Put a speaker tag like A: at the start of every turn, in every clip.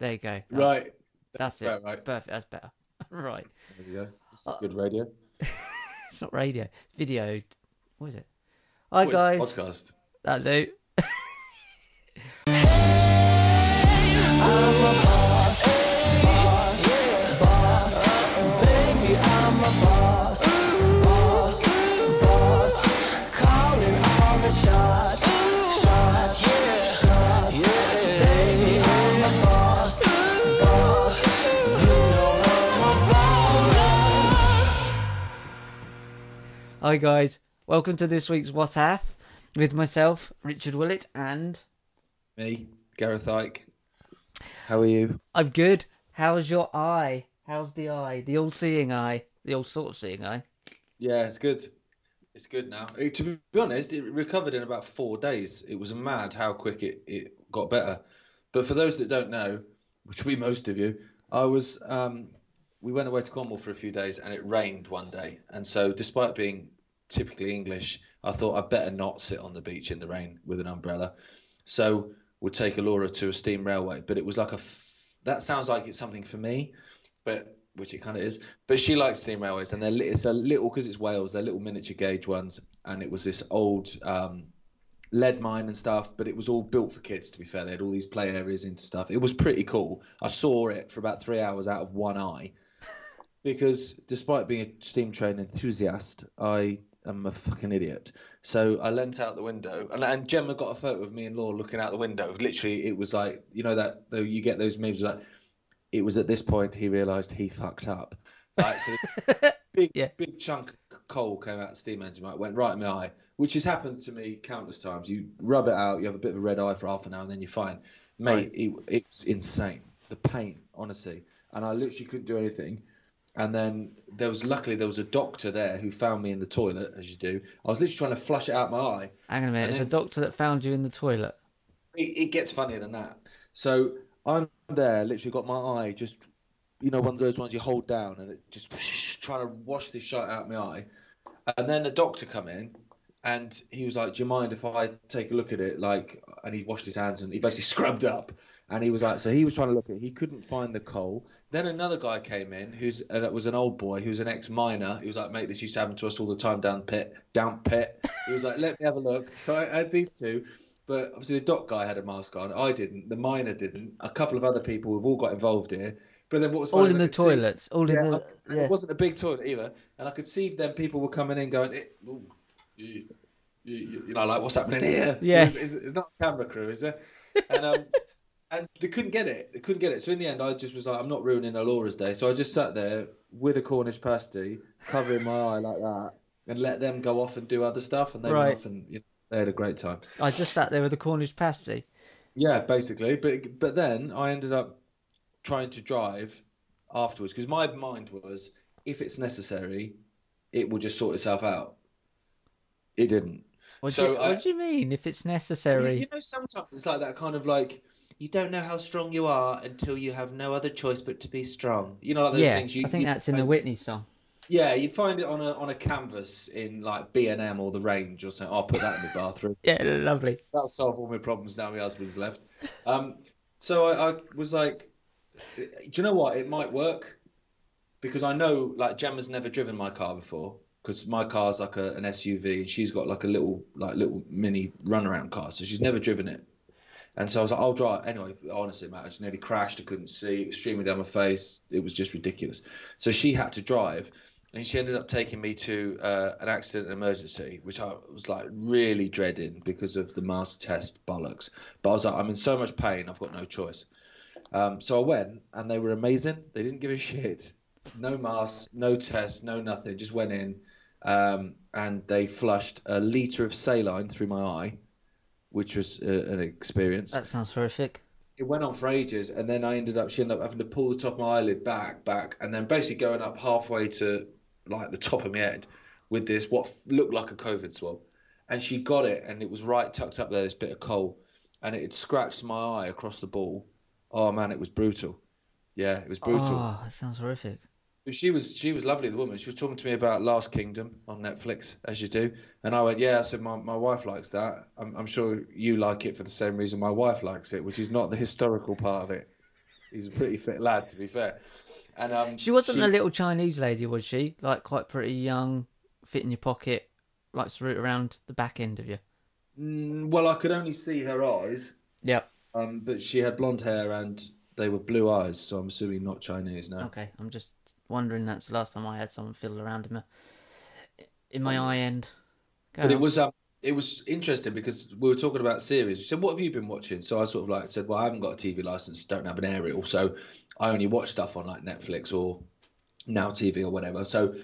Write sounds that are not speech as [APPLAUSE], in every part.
A: There you go.
B: Right.
A: That's,
B: That's
A: it.
B: right.
A: Perfect. That's better. [LAUGHS] right.
B: There we go. This is good radio. [LAUGHS]
A: It's not radio. Video. What is it? Hi
B: What is
A: guys.
B: Podcast.
A: That do. [LAUGHS] Hi guys. Welcome to this week's What If with myself, Richard Willett, and
B: Me, Gareth Icke. How are you?
A: I'm good. How's your eye? How's the eye? The all seeing eye. The all sort of seeing eye.
B: Yeah, it's good. It's good now. Eh, To be honest, it recovered in about four days. It was mad how quick it, it got better. But for those that don't know, which be most of you, I was um, we went away to Cornwall for a few days and it rained one day. And so despite being typically English, I thought I'd better not sit on the beach in the rain with an umbrella. So we'd take Alora to a steam railway. But it was like a f- that sounds like it's something for me, but which it kind of is. But she likes steam railways, and they're li- it's a little because it's Wales. They're little miniature gauge ones, and it was this old um, lead mine and stuff. But it was all built for kids. To be fair, they had all these play areas into stuff. It was pretty cool. I saw it for about three hours out of one eye, because despite being a steam train enthusiast, I am a fucking idiot. So I leant out the window, and, and Gemma got a photo of me and Laura looking out the window. Literally, it was like you know that though you get those memes like it was at this point he realised he fucked up. Right, so [LAUGHS] big
A: Yeah.
B: big chunk of coal came out of the steam engine, right, went right in my eye, which has happened to me countless times. You rub it out, you have a bit of a red eye for half an hour, and then you're fine. Mate, it, it's insane. The pain, honestly, and I literally couldn't do anything. And then there was luckily there was a doctor there who found me in the toilet, as you do. I was literally trying to flush it out my eye,
A: Hang on a minute. It's a doctor that found you in the toilet.
B: it, it gets funnier than that. So I'm there, literally got my eye just, you know, one of those ones you hold down and it just [LAUGHS] trying to wash this shit out my eye. And then a doctor come in and he was like, "Do you mind if I take a look at it?" Like, and he washed his hands and he basically [LAUGHS] scrubbed up. And he was like, so he was trying to look at. He couldn't find the coal. Then another guy came in who's and it was an old boy who's an ex-miner. He was like, mate, this used to happen to us all the time down pit, down pit. He was like, let me have a look. So I had these two. But obviously the dock guy had a mask on. I didn't. The miner didn't. A couple of other people have all got involved here. But then what was
A: All in the
B: could see-
A: toilets. All in
B: yeah,
A: the.
B: I-
A: Yeah.
B: it wasn't a big toilet either, and I could see then people were coming in going, it, ooh, you, you, you know, like what's happening here?
A: Yeah.
B: it's, it's, it's not a camera crew, is it? And um, [LAUGHS] and they couldn't get it. They couldn't get it. So in the end, I just was like, I'm not ruining Alora's day. So I just sat there with a Cornish pasty, covering my eye like that, and let them go off and do other stuff. And they
A: Right.
B: went off and you know, they had a great time.
A: I just sat there with a Cornish pasty.
B: Yeah, basically. But but then I ended up trying to drive afterwards because my mind was, if it's necessary, it will just sort itself out. It didn't.
A: What,
B: So
A: do, you,
B: I-
A: what do you mean? If it's necessary.
B: you know, sometimes it's like that kind of like you don't know how strong you are until you have no other choice but to be strong. You know, like those
A: yeah,
B: things. You,
A: I think that's in the Whitney song.
B: Yeah, you'd find it on a on a canvas in like B and M or the Range or something. I'll put that in the bathroom. [LAUGHS]
A: Yeah, lovely.
B: That'll solve all my problems now my husband's left. Um, so I, I was like, do you know what? It might work because I know like Gemma's never driven my car before because my car's like a, an SUV and she's got like a little like little mini runaround car, so she's never driven it. And so I was like, I'll drive. Anyway, honestly, mate, I just nearly crashed. I couldn't see. It was streaming down my face. It was just ridiculous. So she had to drive. And she ended up taking me to uh, an accident and emergency, which I was like really dreading because of the mask test bollocks. But I was like, I'm in so much pain, I've got no choice. Um, so I went, and they were amazing. They didn't give a shit. No mask, no test, no nothing. Just went in, um, and they flushed a liter of saline through my eye, which was uh, an experience
A: That sounds horrific.
B: it went on for ages, and then I ended up she ended up having to pull the top of my eyelid back, back, and then basically going up halfway to like the top of my head with this what looked like a COVID swab, and she got it, and it was right tucked up there, this bit of coal, and it had scratched my eye across the ball. Oh man, it was brutal. Yeah, it was brutal.
A: Oh, that sounds horrific.
B: She was she was lovely, the woman. She was talking to me about Last Kingdom on Netflix, as you do. And I went, yeah. I said my, my wife likes that. I'm, I'm sure you like it for the same reason my wife likes it, which is not the historical part of it. He's a pretty fit lad, to be fair. And um,
A: She wasn't a little Chinese lady, was she? Like quite pretty young, fit in your pocket, likes to root around the back end of you.
B: Mm, well, I could only see her eyes,
A: Yep.
B: um, but she had blonde hair and they were blue eyes, so I'm assuming not Chinese now.
A: Okay, I'm just wondering. That's the last time I had someone fiddle around in my in my eye end. Go
B: But it was um, it was interesting because we were talking about series. She said, "What have you been watching?" So I sort of like said, "Well, I haven't got a TV license, don't have an aerial, so I only watch stuff on like Netflix or Now TV or whatever." So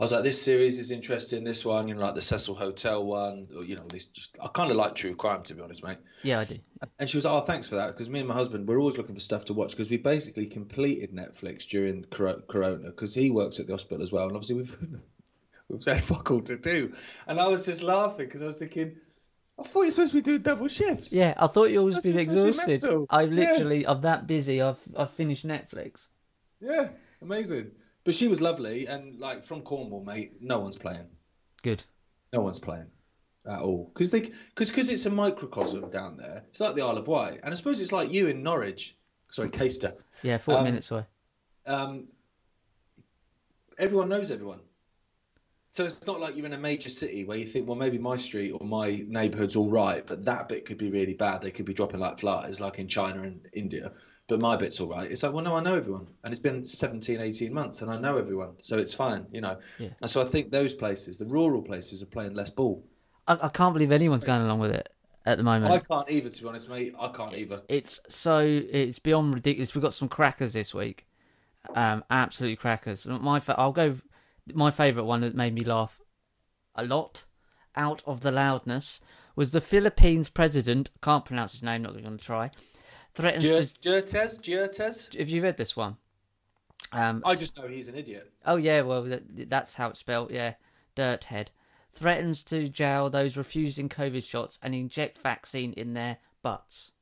B: I was like, "This series is interesting. This one, you know, like the Cecil Hotel one, or you know, this just I kind of like true crime to be honest, mate."
A: Yeah, I do.
B: And she was like, "Oh, thanks for that," because me and my husband we're always looking for stuff to watch because we basically completed Netflix during Corona because he works at the hospital as well, and obviously we've [LAUGHS] we've had fuck all to do. And I was just laughing because I was thinking, I thought you're supposed to be doing double shifts.
A: Yeah, I thought you always been
B: just such a
A: exhausted. I
B: Yeah.
A: literally, I'm that busy. I've I've finished Netflix.
B: Yeah, amazing. But she was lovely, and like from Cornwall, mate. No one's playing.
A: Good.
B: No one's playing at all because they because because it's a microcosm down there. It's like the Isle of Wight, and I suppose it's like you in Norwich. Sorry, Caister.
A: Yeah, four
B: Um,
A: minutes away.
B: um, everyone knows everyone. So it's not like you're in a major city where you think, well, maybe my street or my neighbourhood's all right, but that bit could be really bad. They could be dropping like flies, like in China and India, but my bit's all right. It's like, well, no, I know everyone. And it's been 17, 18 months and I know everyone. So it's fine, you know.
A: Yeah.
B: And so I think those places, the rural places, are playing less ball.
A: I, I can't believe anyone's going along with it at the moment.
B: I can't either, to be honest, mate. I can't either.
A: It's so it's beyond ridiculous. We've got some crackers this week, um, absolute crackers. My fa- I'll go. My favourite one that made me laugh a lot, out of the loudness, was the Philippines president. Can't pronounce his name. Not going to try. Threatens.
B: Jertez? Jertez?
A: have you read this one? Um,
B: I just know he's an idiot.
A: Oh yeah, well that, that's how it's spelled. Yeah, Dirthead threatens to jail those refusing COVID shots and inject vaccine in their butts.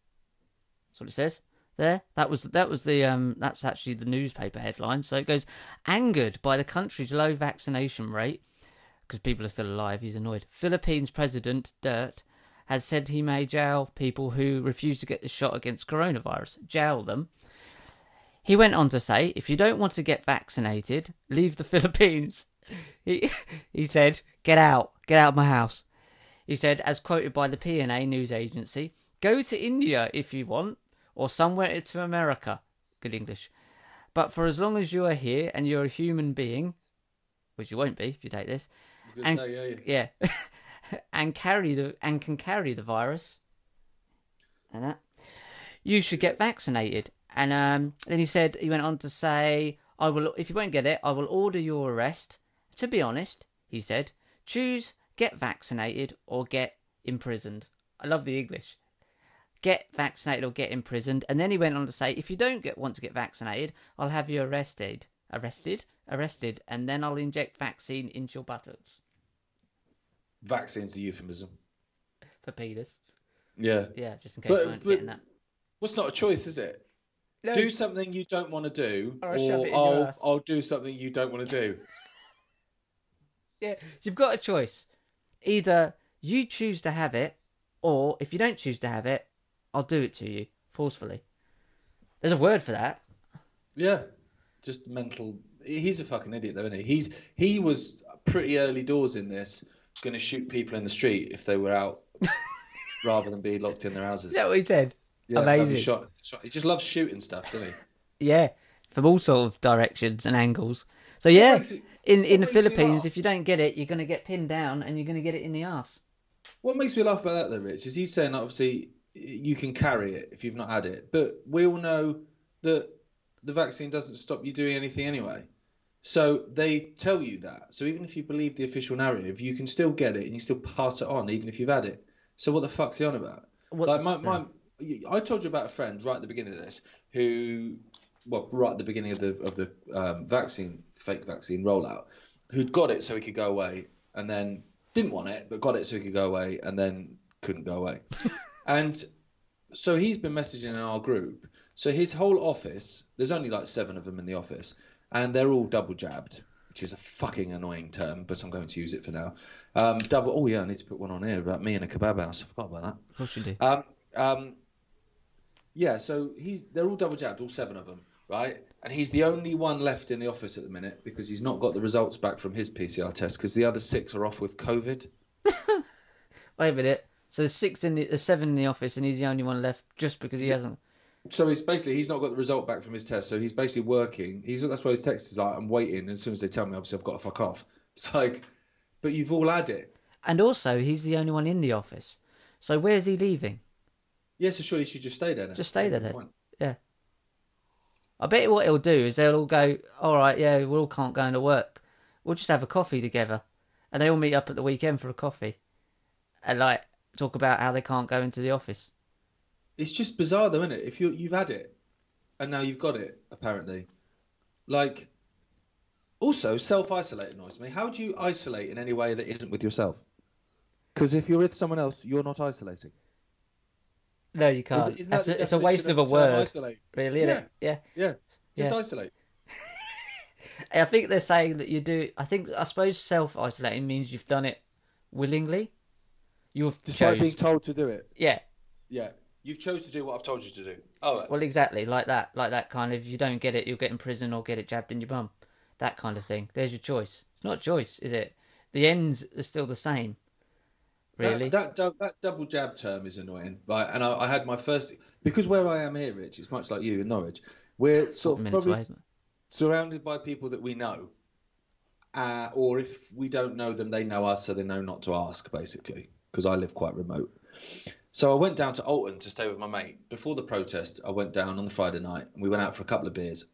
A: That's what it says there. That was that was the um. That's actually the newspaper headline. So it goes, angered by the country's low vaccination rate, because people are still alive. He's annoyed. Philippines President Dirt has said he may jail people who refuse to get the shot against coronavirus. Jail them. He went on to say, if you don't want to get vaccinated, leave the [LAUGHS] Philippines. He, he said, get out, get out of my house. He said, as quoted by the PNA news agency, go to India if you want, or somewhere to America. Good English. But for as long as you are here and you're a human being, which you won't be if you take this, And-
B: say, yeah, yeah.
A: yeah, [LAUGHS] and carry the and can carry the virus, and that you should get vaccinated. And um, then he said he went on to say, "I will if you won't get it, I will order your arrest." To be honest, he said, choose get vaccinated or get imprisoned. I love the English. Get vaccinated or get imprisoned. And then he went on to say, if you don't get want to get vaccinated, I'll have you arrested. Arrested? Arrested. And then I'll inject vaccine into your buttocks.
B: Vaccine's a euphemism.
A: For penis.
B: Yeah.
A: Yeah, just in case
B: But-
A: you weren't
B: but-
A: getting that.
B: What's not a choice, is it?
A: No,
B: Do something you don't want to do,
A: Or I'll
B: or
A: it in your
B: I'll. I'll do something you don't want to do. [LAUGHS]
A: yeah, you've got a choice. Either you choose to have it, or if you don't choose to have it, I'll do it to you forcefully. There's a word for that.
B: Yeah, just mental. He's a fucking idiot, though, isn't he? He's he was pretty early doors in this, going to shoot people in the street if they were out, [LAUGHS] rather than be locked in their houses.
A: Is that what he said?
B: Yeah,
A: amazing.
B: you Shot, shot. He just loves shooting stuff, doesn't he?
A: Yeah, from all sort of directions and angles. So yeah,
B: it-
A: in in the Philippines, if you don't get it, you're going to get pinned down and you're going to get it in the ass.
B: What makes me laugh about that, though, Rich, is he's saying obviously you can carry it if you've not had it, but we all know that the vaccine doesn't stop you doing anything anyway. So they tell you that. So even if you believe the official narrative, you can still get it and you still pass it on, even if you've had it. So what the fuck's he on about?
A: What-
B: Like my, my, I told you about a friend right at the beginning of this who, well, right at the beginning of the of the um, vaccine, fake vaccine rollout, who'd got it so he could go away, and then didn't want it, but got it so he could go away, and then couldn't go away, [LAUGHS] and so he's been messaging in our group. So his whole office, there's only like seven of them in the office, and they're all double jabbed, which is a fucking annoying term, but I'm going to use it for now. Um, double. Oh yeah, I need to put one on here about me and a kebab house. I forgot about that.
A: Of course you do.
B: Um, um, Yeah, so he's they're all double jabbed, all seven of them, right? And he's the only one left in the office at the minute because he's not got the results back from his PCR test because the other six are off with COVID. [LAUGHS]
A: Wait a minute. So there's six in the, there's seven in the office, and he's the only one left just because he hasn't.
B: So he's basically he's not got the result back from his test, so he's basically working. He's that's why his text is like, "I'm waiting." And as soon as they tell me, obviously I've got to fuck off. [LAUGHS] It's like, but you've all had it.
A: And also, he's the only one in the office. So where's he leaving?
B: Yeah, so surely she just stay there. Then.
A: Just stay there then. Yeah. I bet what he'll do is they'll all go, all right, yeah, we all can't go into work. We'll just have a coffee together. And they all meet up at the weekend for a coffee. And, like, talk about how they can't go into the office.
B: It's just bizarre, though, isn't it? If you you've had it, and now you've got it, apparently. Like, also self isolate annoys me. How do you isolate in any way that isn't with yourself? Because if you're with someone else, you're not isolating.
A: No, you can't.
B: Isn't that
A: a- it's a waste of a word,
B: Isolate.
A: really, isn't
B: Yeah.
A: it? Yeah.
B: Yeah, just
A: Yeah.
B: isolate. [LAUGHS]
A: I think they're saying that you do. I think I suppose self isolating means you've done it willingly. You've
B: Despite
A: chose.
B: being told to do it.
A: yeah.
B: Yeah, you've chose to do what I've told you to do. Oh,
A: Well, exactly like that. Like that kind of. You don't get it, you'll get in prison or get it jabbed in your bum. That kind of thing. There's your choice. It's not choice, is it? The ends are still the same. Really?
B: That, that that double jab term is annoying, right? And I, I had my first because where I am here, Rich, it's much like you in Norwich. We're sort of probably
A: away.
B: surrounded by people that we know, uh, or if we don't know them, they know us, so they know not to ask, basically. Because I live quite remote. So I went down to Alton to stay with my mate before the protest. I went down on the Friday night, and we went out for a couple of beers,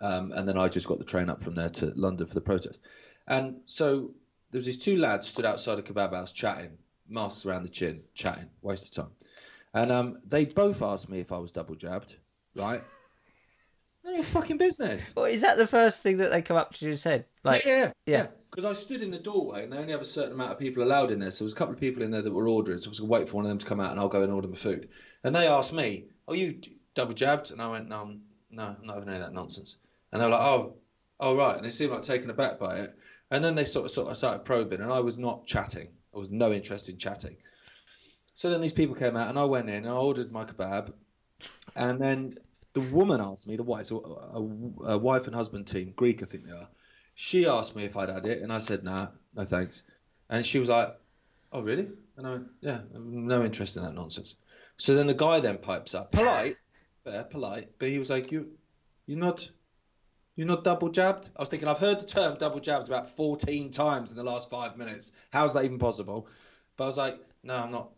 B: um, and then I just got the train up from there to London for the protest. And so there was these two lads stood outside a kebab house chatting, masks around the chin, chatting, waste of time. And um, they both asked me if I was double jabbed, right? None of your fucking business.
A: Well, is that the first thing that they come up to you and said? Like,
B: yeah,
A: yeah.
B: yeah. Because I stood in the doorway and they only have a certain amount of people allowed in there. So there was a couple of people in there that were ordering. So I was going to wait for one of them to come out and I'll go and order my food. And they asked me, "Are you double jabbed?" And I went, "No, I'm, no, I'm not having any of that nonsense." And they were like, "Oh, oh right." And they seemed like taken aback by it. And then they sort of sort of started probing, and I was not chatting. I was no interest in chatting. So then these people came out, and I went in and I ordered my kebab, and then the woman asked me, the wife, a, uh, a, a wife and husband team, Greek I think they are. She asked me if I'd had it, and I said, "Nah, no thanks." And she was like, "Oh, really?" And I went, "Yeah, no interest in that nonsense." So then the guy then pipes up, polite, [LAUGHS] fair, polite, but he was like, "You, you're not, you're not double jabbed." I was thinking, I've heard the term double jabbed about 14 times in the last five minutes. How's that even possible? But I was like, "No, I'm not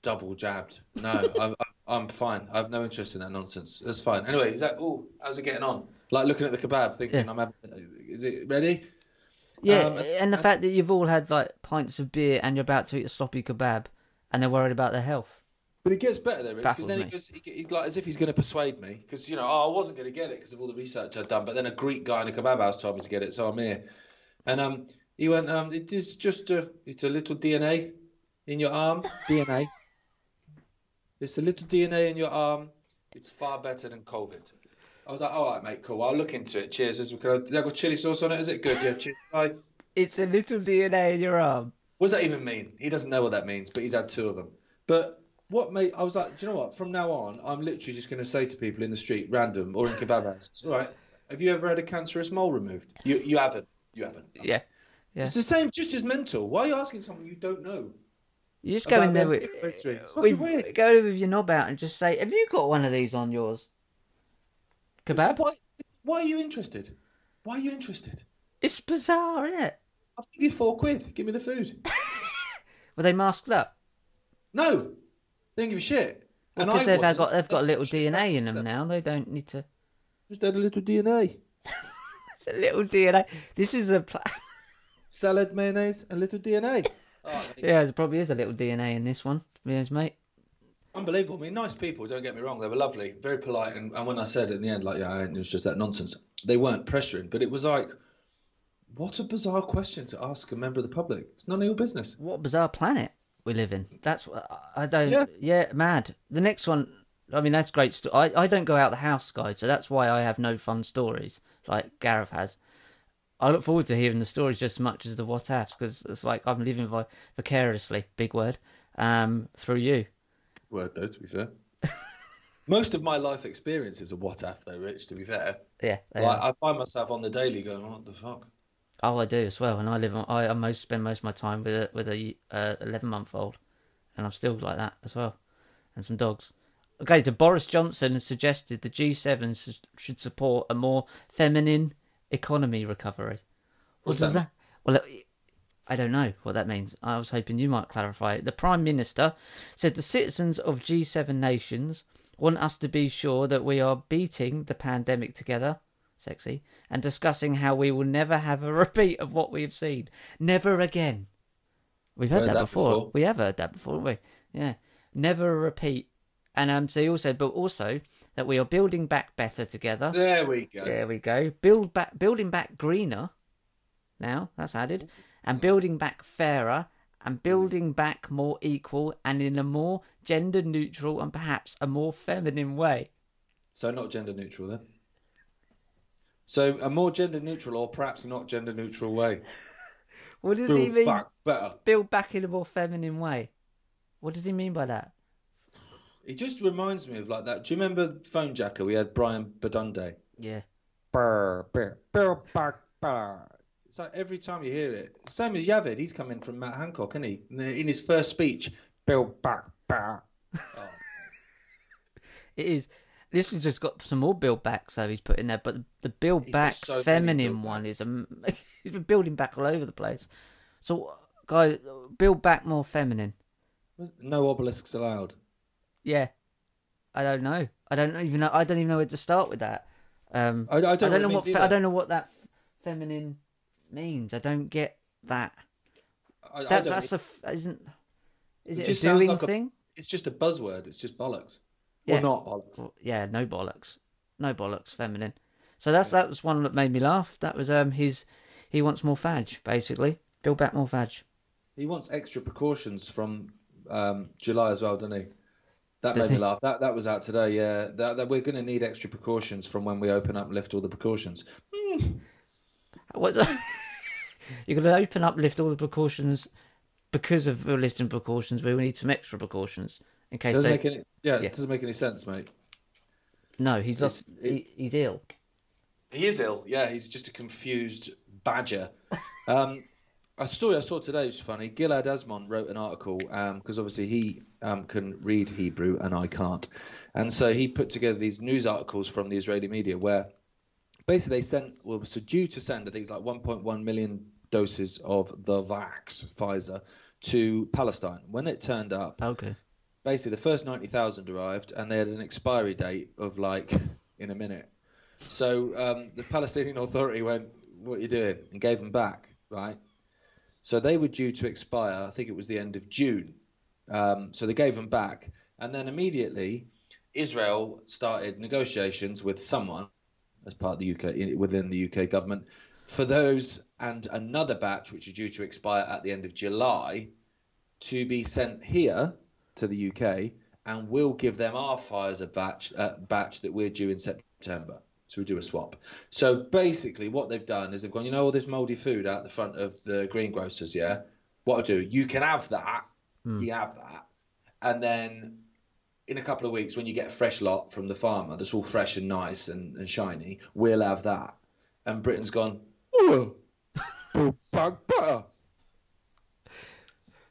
B: double jabbed. No, [LAUGHS] I'm, I'm fine. I have no interest in that nonsense. That's fine." Anyway, he's like, "Oh, how's it getting on?" Like looking at the kebab, thinking,
A: Yeah.
B: "I'm having, is it ready?"
A: yeah,
B: Um,
A: and the fact that you've all had like pints of beer and you're about to eat a sloppy kebab, and they're worried about their health.
B: But it gets better there, because then he goes, he, he's like as if he's going to persuade me, because you know, oh, I wasn't going to get it because of all the research I'd done, but then a Greek guy in a kebab house told me to get it, so I'm here. And um, he went, um, it is just a, it's a little DNA in your arm, [LAUGHS] DNA. It's a little DNA in your arm. It's far better than COVID. I was like, all right, mate, cool. I'll look into it. Cheers. Is- Can I, did that got chili sauce on it? Is it good? Yeah. Cheers. Bye.
A: It's a little DNA in your arm.
B: What does that even mean? He doesn't know what that means, but he's had two of them. But what made I was like, do you know what? From now on, I'm literally just going to say to people in the street, random or in kebab houses, [LAUGHS] all right, have you ever had a cancerous mole removed? You you haven't. You haven't.
A: Yeah, yeah.
B: It's the same, just as mental. Why are you asking someone you don't know?
A: You just go in there with, with go with your knob out and just say, "Have you got one of these on yours?" Kebab.
B: Why, why are you interested? Why are you interested?
A: It's bizarre, isn't it?
B: I'll give you four quid. Give me the food. [LAUGHS]
A: Were they masked up?
B: No, they don't give a shit. And
A: Because they've
B: wasn't.
A: got they've got a little DNA in them now. They don't need to.
B: Just had a little DNA. [LAUGHS]
A: It's a little DNA. This is a.
B: Salad, mayonnaise, and little DNA. [LAUGHS] Oh,
A: yeah, there probably is a little DNA in this one. To be honest, mate.
B: Unbelievable. I mean, nice people, don't get me wrong. They were lovely, very polite. And, and when I said in the end, like, yeah, it was just that nonsense, they weren't pressuring. But it was like, what a bizarre question to ask a member of the public. It's none of your business.
A: What a bizarre planet we live in. That's what I I don't.
B: Yeah.
A: Yeah, mad. The next one. I mean, that's great. Sto- I I don't go out the house, guys, so that's why I have no fun stories like Gareth has. I look forward to hearing the stories just as much as the what ifs because it's like I'm living vi- vicariously, big word, um, through you.
B: Word, though, to be fair. [LAUGHS] Most of my life experiences are what if though, Rich. To be fair,
A: Yeah.
B: like
A: are.
B: I find myself on the daily going, "What the fuck?"
A: Oh, I do as well, and I live on. I, I most spend most of my time with a with a uh, eleven month old, and I'm still like that as well, and some dogs. Okay, so Boris Johnson has suggested the G7 should support a more feminine economy recovery. What
B: What's
A: does
B: that
A: that? Well, it- I don't know what that means. I was hoping you might clarify it. The Prime Minister said the citizens of G7 nations want us to be sure that we are beating the pandemic together, sexy, and discussing how we will never have a [LAUGHS] repeat of what we have seen. Never again. We've heard,
B: Heard
A: that,
B: that
A: before.
B: before.
A: We have heard that before, haven't we? Yeah. Never a repeat. And um, so he also, but also that we are building back better together.
B: There we go.
A: There we go. Build back, building back greener. Now that's added, and building back fairer, and building back more equal, and in a more gender neutral and perhaps a more feminine way.
B: So not gender neutral then. So a more gender neutral, or perhaps not gender neutral way. [LAUGHS]
A: What does he
B: Build
A: mean?
B: back better.
A: Build back in a more feminine way. What does he mean by that?
B: It just reminds me of like that. Do you remember Phone Jacker? We had Brian Badonde.
A: Yeah.
B: Brr, brr, build back better. It's like every time you hear it. Same as Javid. He's coming from Matt Hancock, isn't he? In his first speech, build back. Oh, [LAUGHS]
A: It is. This has just got some more build back, so he's put in there. But the build
B: He's
A: back
B: so
A: feminine one is a. [LAUGHS] he's been building back all over the place. So, guys, build back more feminine.
B: no obelisks allowed.
A: Yeah, I don't know. I don't even know. I don't even know where to start with that. Um,
B: I, I don't,
A: I don't know
B: what.
A: fe- I don't know what that f- feminine means. I don't get that.
B: I-
A: That's that's a f- isn't. Is
B: It
A: it,
B: just
A: a doing
B: like a-
A: thing?
B: It's just a buzzword. It's just bollocks.
A: Yeah.
B: Or not bollocks.
A: Well, yeah, no bollocks, no bollocks, feminine. So that's that was one that made me laugh. That was um his. He wants more fadge, basically. Build back more fadge.
B: He wants extra precautions from um, July as well, doesn't he? That
A: Does
B: made me laugh. That that was out today. Yeah, that, that we're going to need extra precautions from when we open up and lift all the precautions.
A: What's that? [LAUGHS] You're going to open up, lift all the precautions because of lifting precautions. But we need some extra precautions in case
B: Doesn't
A: they.
B: make any yeah,
A: Yeah.
B: it doesn't make any sense, mate.
A: No, he's lost.
B: It's- it-
A: he, he's ill.
B: He is ill. Yeah, he's just a confused badger. [LAUGHS] Um, a story I saw today was funny. Gilad Atzmon wrote an article because obviously he um, can read Hebrew and I can't, and so he put together these news articles from the Israeli media where basically they sent well, was due to send I think like 1.1 million doses of the vax Pfizer to Palestine. When it turned up,
A: Okay.
B: basically the first 90,000 arrived and they had an expiry date of like [LAUGHS] in a minute. So um, the Palestinian [LAUGHS] Authority went, What are you doing? and gave them back, right? So they were due to expire, I think it was the end of June. Um, so they gave them back. And then immediately, Israel started negotiations with someone as part of the UK, within the UK government, for those and another batch, which are due to expire at the end of July, to be sent here to the UK, and we'll give them our Pfizer batch uh, batch that we're due in September. So we do a swap. So basically, what they've done is they've gone, you know, all this mouldy food out the front of the greengrocers, yeah. What I do, you can have that, you can have that, and then in a couple of weeks, when you get a fresh lot from the farmer that's all fresh and nice and, and shiny, we'll have that. And Britain's gone, [LAUGHS] bag butter.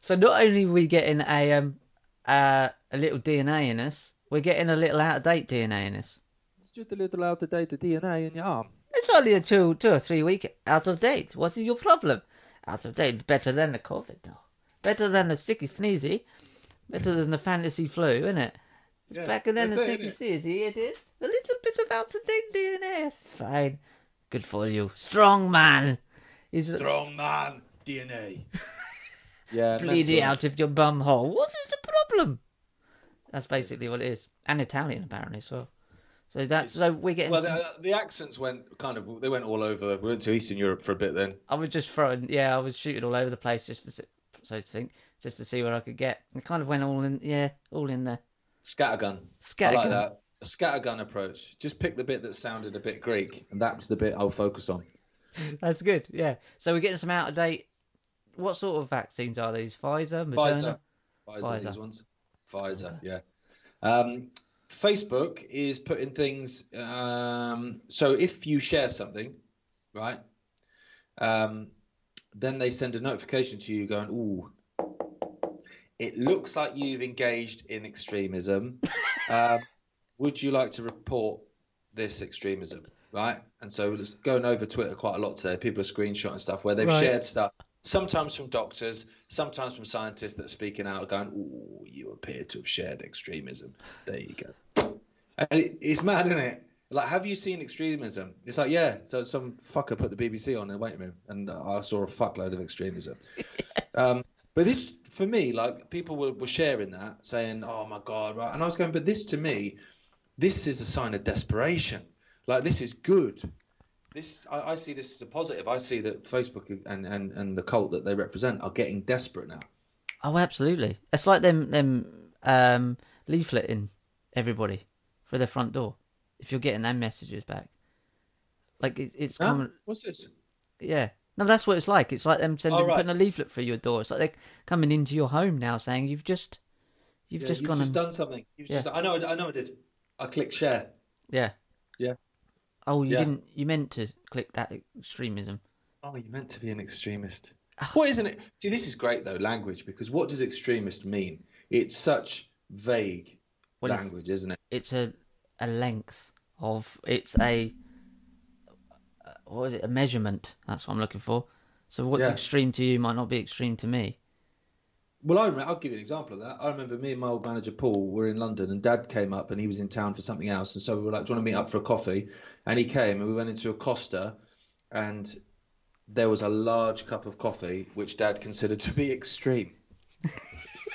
A: So not only are we getting a um uh, a little DNA in us, we're getting a little out of date DNA in us.
B: It's just a little out of date DNA in your arm.
A: It's only a two two or three week out of date. What is your problem? Out of date, better than the COVID though. Better than the sticky sneezy. Better than the fantasy flu, isn't it? It's
B: Yeah,
A: better than the
B: that's it,
A: sticky sneezy. It is a little bit of out of date DNA. It's fine. Good for you, strong man. He's
B: Strong man DNA. [LAUGHS] yeah,
A: bleeding
B: mental.
A: out of your bum hole. What is the problem? That's basically what it is, and Italian apparently well. So that's so we're getting.
B: Well,
A: some-
B: the, the accents went kind of. They went all over. We went to Eastern Europe for a bit then.
A: I was just throwing, yeah, I was shooting all over the place just to, see, so to think, just to see where I could get. It kind of went all in, yeah, all in there.
B: Scattergun.
A: Scattergun.
B: I like that. A scattergun approach. Just pick the bit that sounded a bit Greek, and that's the bit I'll focus on.
A: That's good, yeah. So we're getting some out of date. What sort of vaccines are these? Pfizer, Moderna.
B: Pfizer. Pfizer,
A: Pfizer.
B: these ones. Pfizer, yeah. Um, Facebook is putting things. Um, so if you share something, right, um, then they send a notification to you going, "Ooh, it looks like you've engaged in extremism. [LAUGHS] um, would you like to report this extremism?" Right, and so it's going over Twitter quite a lot today. People are screenshotting stuff where they've
A: Right.
B: shared stuff. Sometimes from doctors, sometimes from scientists that are speaking out, going, "Ooh, you appear to have shared extremism." There you go. And it, it's mad, isn't it? Like, have you seen extremism? It's like, yeah. So some fucker put the BBC on in the waiting room, and I saw a fuckload of extremism. [LAUGHS] um, but this, for me, like people were, were sharing that, saying, "Oh my god!" Right? And I was going, but this to me, this is a sign of desperation. Like this is good. This I, I see this as a positive. I see that Facebook and, and, and the cult that they represent are getting desperate now.
A: Oh, absolutely. It's like them them um, leafleting everybody for their front door. If you're getting them messages back, like it, it's
B: Huh?
A: common.
B: What's this?
A: Yeah. No, that's what it's like. It's like them sending
B: Oh, right.
A: putting a leaflet through your door. It's like they're coming into your home now, saying you've just you've
B: Yeah,
A: just
B: you've
A: gone
B: just
A: and
B: done something. You've
A: Yeah.
B: just, I know. I know. I did. I clicked share.
A: yeah
B: Yeah.
A: Oh, you
B: Yeah.
A: didn't. You meant to click that extremism.
B: Oh, you meant to be an extremist.
A: Ah.
B: What isn't it? See, this is great though, language, because what does extremist mean? It's such vague
A: Well, it's,
B: language, isn't it?
A: it's a a length of it's a uh, what is it? A measurement. That's what I'm looking for. So what's
B: Yeah.
A: extreme to you might not be extreme to me.
B: Well, I remember, I'll give you an example of that. I remember me and my old manager Paul were in London, and Dad came up, and he was in town for something else, and so we were like, "Do you want to meet up for a coffee?" And he came, and we went into a Costa, and there was a large cup of coffee, which Dad considered to be [LAUGHS] extreme.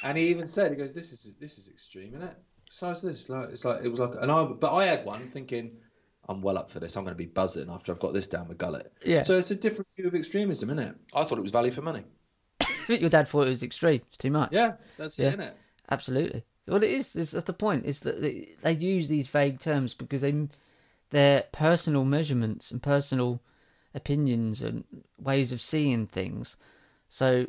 B: and he even said, "He goes, this is this is extreme, isn't it? Size of this, like it's like it was like." And I, but I had one thinking, "I'm well up for this. I'm going to be buzzing after I've got this down the gullet."
A: Yeah.
B: So it's a different view of extremism, isn't it? I thought it was value for money. [LAUGHS]
A: Your dad thought it was extreme. It's too much.
B: Yeah, that's
A: Yeah.
B: it, isn't it?
A: Absolutely. Well, it is. That's the point. Is that they, they use these vague terms because they they're personal measurements and personal opinions and ways of seeing things. So,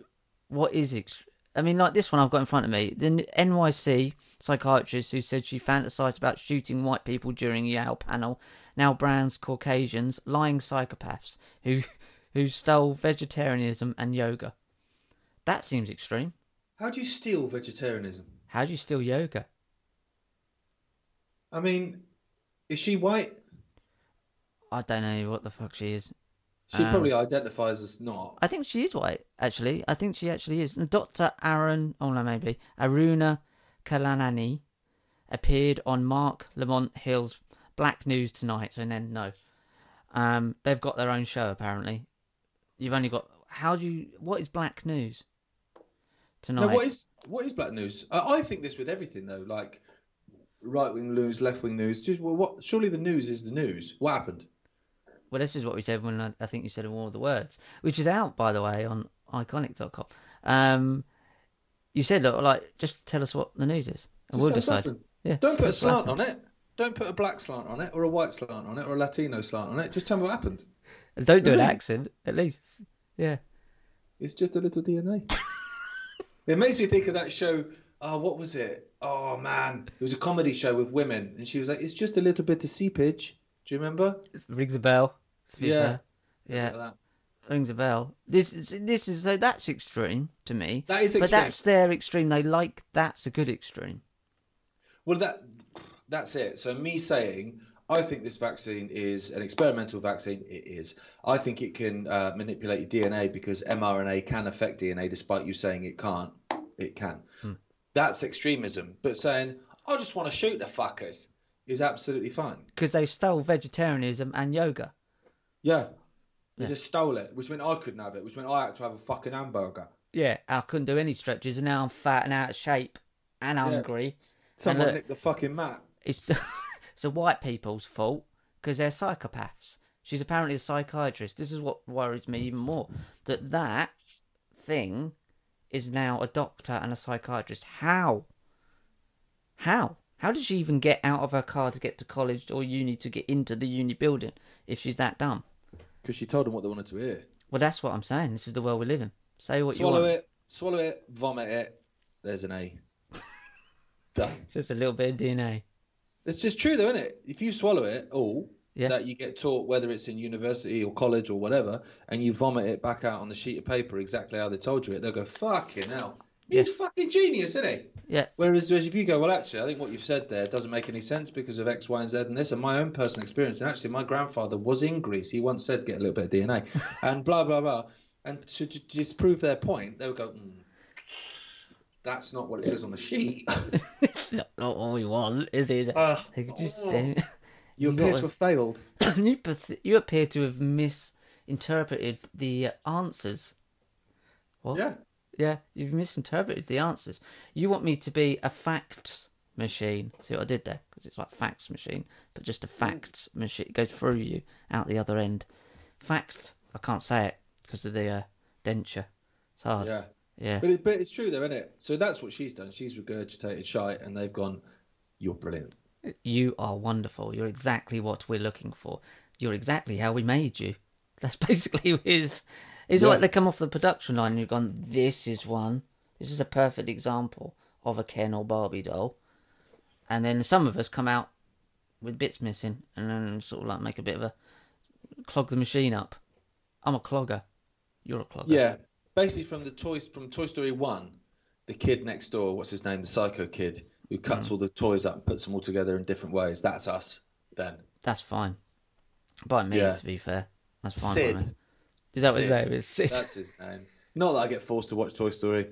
A: what is ex- I mean, like this one I've got in front of me. The NYC psychiatrist who said she fantasized about shooting white people during Yale panel now brands Caucasians lying psychopaths who [LAUGHS] who stole vegetarianism and yoga. That seems extreme.
B: How do you steal vegetarianism?
A: How do you steal yoga?
B: I mean, is she white?
A: I don't know what the fuck she is.
B: She
A: Um,
B: probably identifies as not.
A: I think she is white, actually. I think she actually is. Dr. Aaron, oh no, maybe, Aruna Khilanani appeared on Marc Lamont Hill's Black News tonight, so then no. Um, they've got their own show, apparently. You've only got. How do you. What is Black News? Tonight.
B: No, what is what is black news? I, I think this with everything though, like right wing news, left wing news. Just well, what? Surely the news is the news. What happened?
A: Well, this is what we said when I, I think you said all of the words, which is out, by the way, on ickonic.com. Um, you said, look, like, just tell us what the news is, and
B: Just
A: we'll decide. Yeah,
B: Don't put a slant on it. Don't put a black slant on it, or a white slant on it, or a Latino slant on it. Just tell me what happened.
A: And Don't do an accent, at least. Yeah.
B: It's just a little DNA. [LAUGHS] it makes me think of that show. Oh, what was it? Oh man, it was a comedy show with women, and she was like, "It's just a little bit of seepage." Do you remember?
A: Rings a bell.
B: Yeah.
A: Yeah, rings a bell. This is this is so that's extreme to me.
B: That is extreme.
A: But that's their extreme. They like that's a good extreme.
B: Well, that that's it. So me saying I think this vaccine is an experimental vaccine. It is. I think it can uh, manipulate your DNA because mRNA can affect DNA, despite you saying it can't. It can. That's extremism. But saying I just want to shoot the fuckers is absolutely fine.
A: Because they stole vegetarianism and yoga.
B: Yeah. They
A: Yeah.
B: just stole it, which meant I couldn't have it, which meant I had to have a fucking hamburger.
A: Yeah, I couldn't do any stretches, and now I'm fat and out of shape and hungry.
B: Someone
A: look-
B: nicked the fucking mat.
A: It's [LAUGHS] it's the white people's fault because they're psychopaths. She's apparently a psychiatrist. This is what worries me even more. That that thing is now a doctor and a psychiatrist. How? How? How did she even get out of her car to get to college or uni to get into the uni building if she's that dumb?
B: Because she told them what they wanted to hear.
A: Well, that's what I'm saying. This is the world we live in. Say what you want.
B: Swallow it, swallow it, vomit it. There's an A. [LAUGHS] Done.
A: Just a little bit of DNA.
B: It's just true, though, isn't it? If you swallow it all,
A: Yeah.
B: that you get taught, whether it's in university or college or whatever, and you vomit it back out on the sheet of paper exactly how they told you it, they'll go, fucking hell. He's fucking genius, isn't he?
A: Yeah.
B: Whereas, whereas if you go, well, actually, I think what you've said there doesn't make any sense because of X, Y, and Z and this, and my own personal experience. And actually, my grandfather was in Greece. He once said, get a little bit of DNA, [LAUGHS] and blah, blah, blah. And to, to disprove their point, they would go, mm, that's not what it says on the sheet. [LAUGHS]
A: it's not, not what we want, is it? They just,
B: oh. you [LAUGHS]
A: You
B: appear to have failed.
A: you, you appear to have misinterpreted the answers. What?
B: Yeah.
A: Yeah, you've misinterpreted the answers. You want me to be a facts machine. See what I did there? Because it's like facts machine, but just a facts machine. It goes through you out the other end. Facts. I can't say it because of the uh, denture. It's hard.
B: Yeah.
A: Yeah.
B: But, it, but it's true, though, isn't it? So that's what she's done. She's regurgitated shite, and they've gone, you're brilliant.
A: You are wonderful. You're exactly what we're looking for. You're exactly how we made you. That's [LAUGHS] basically his. It's
B: Yeah.
A: like they come off the production line and you've gone, this is one. This is a perfect example of a Ken or Barbie doll. And then some of us come out with bits missing and then sort of like make a bit of a. clog the machine up. I'm a clogger. You're a clogger.
B: Yeah. Basically, from the toys from Toy Story One, the kid next door, what's his name, the psycho kid, who cuts mm. all the toys up and puts them all together in different ways. That's us. Then
A: That's fine. By me,
B: Yeah.
A: to be fair. That's fine.
B: Sid.
A: By me. Is that what his
B: Sid.
A: name is? Sid.
B: That's his name. Not that I get forced to watch Toy Story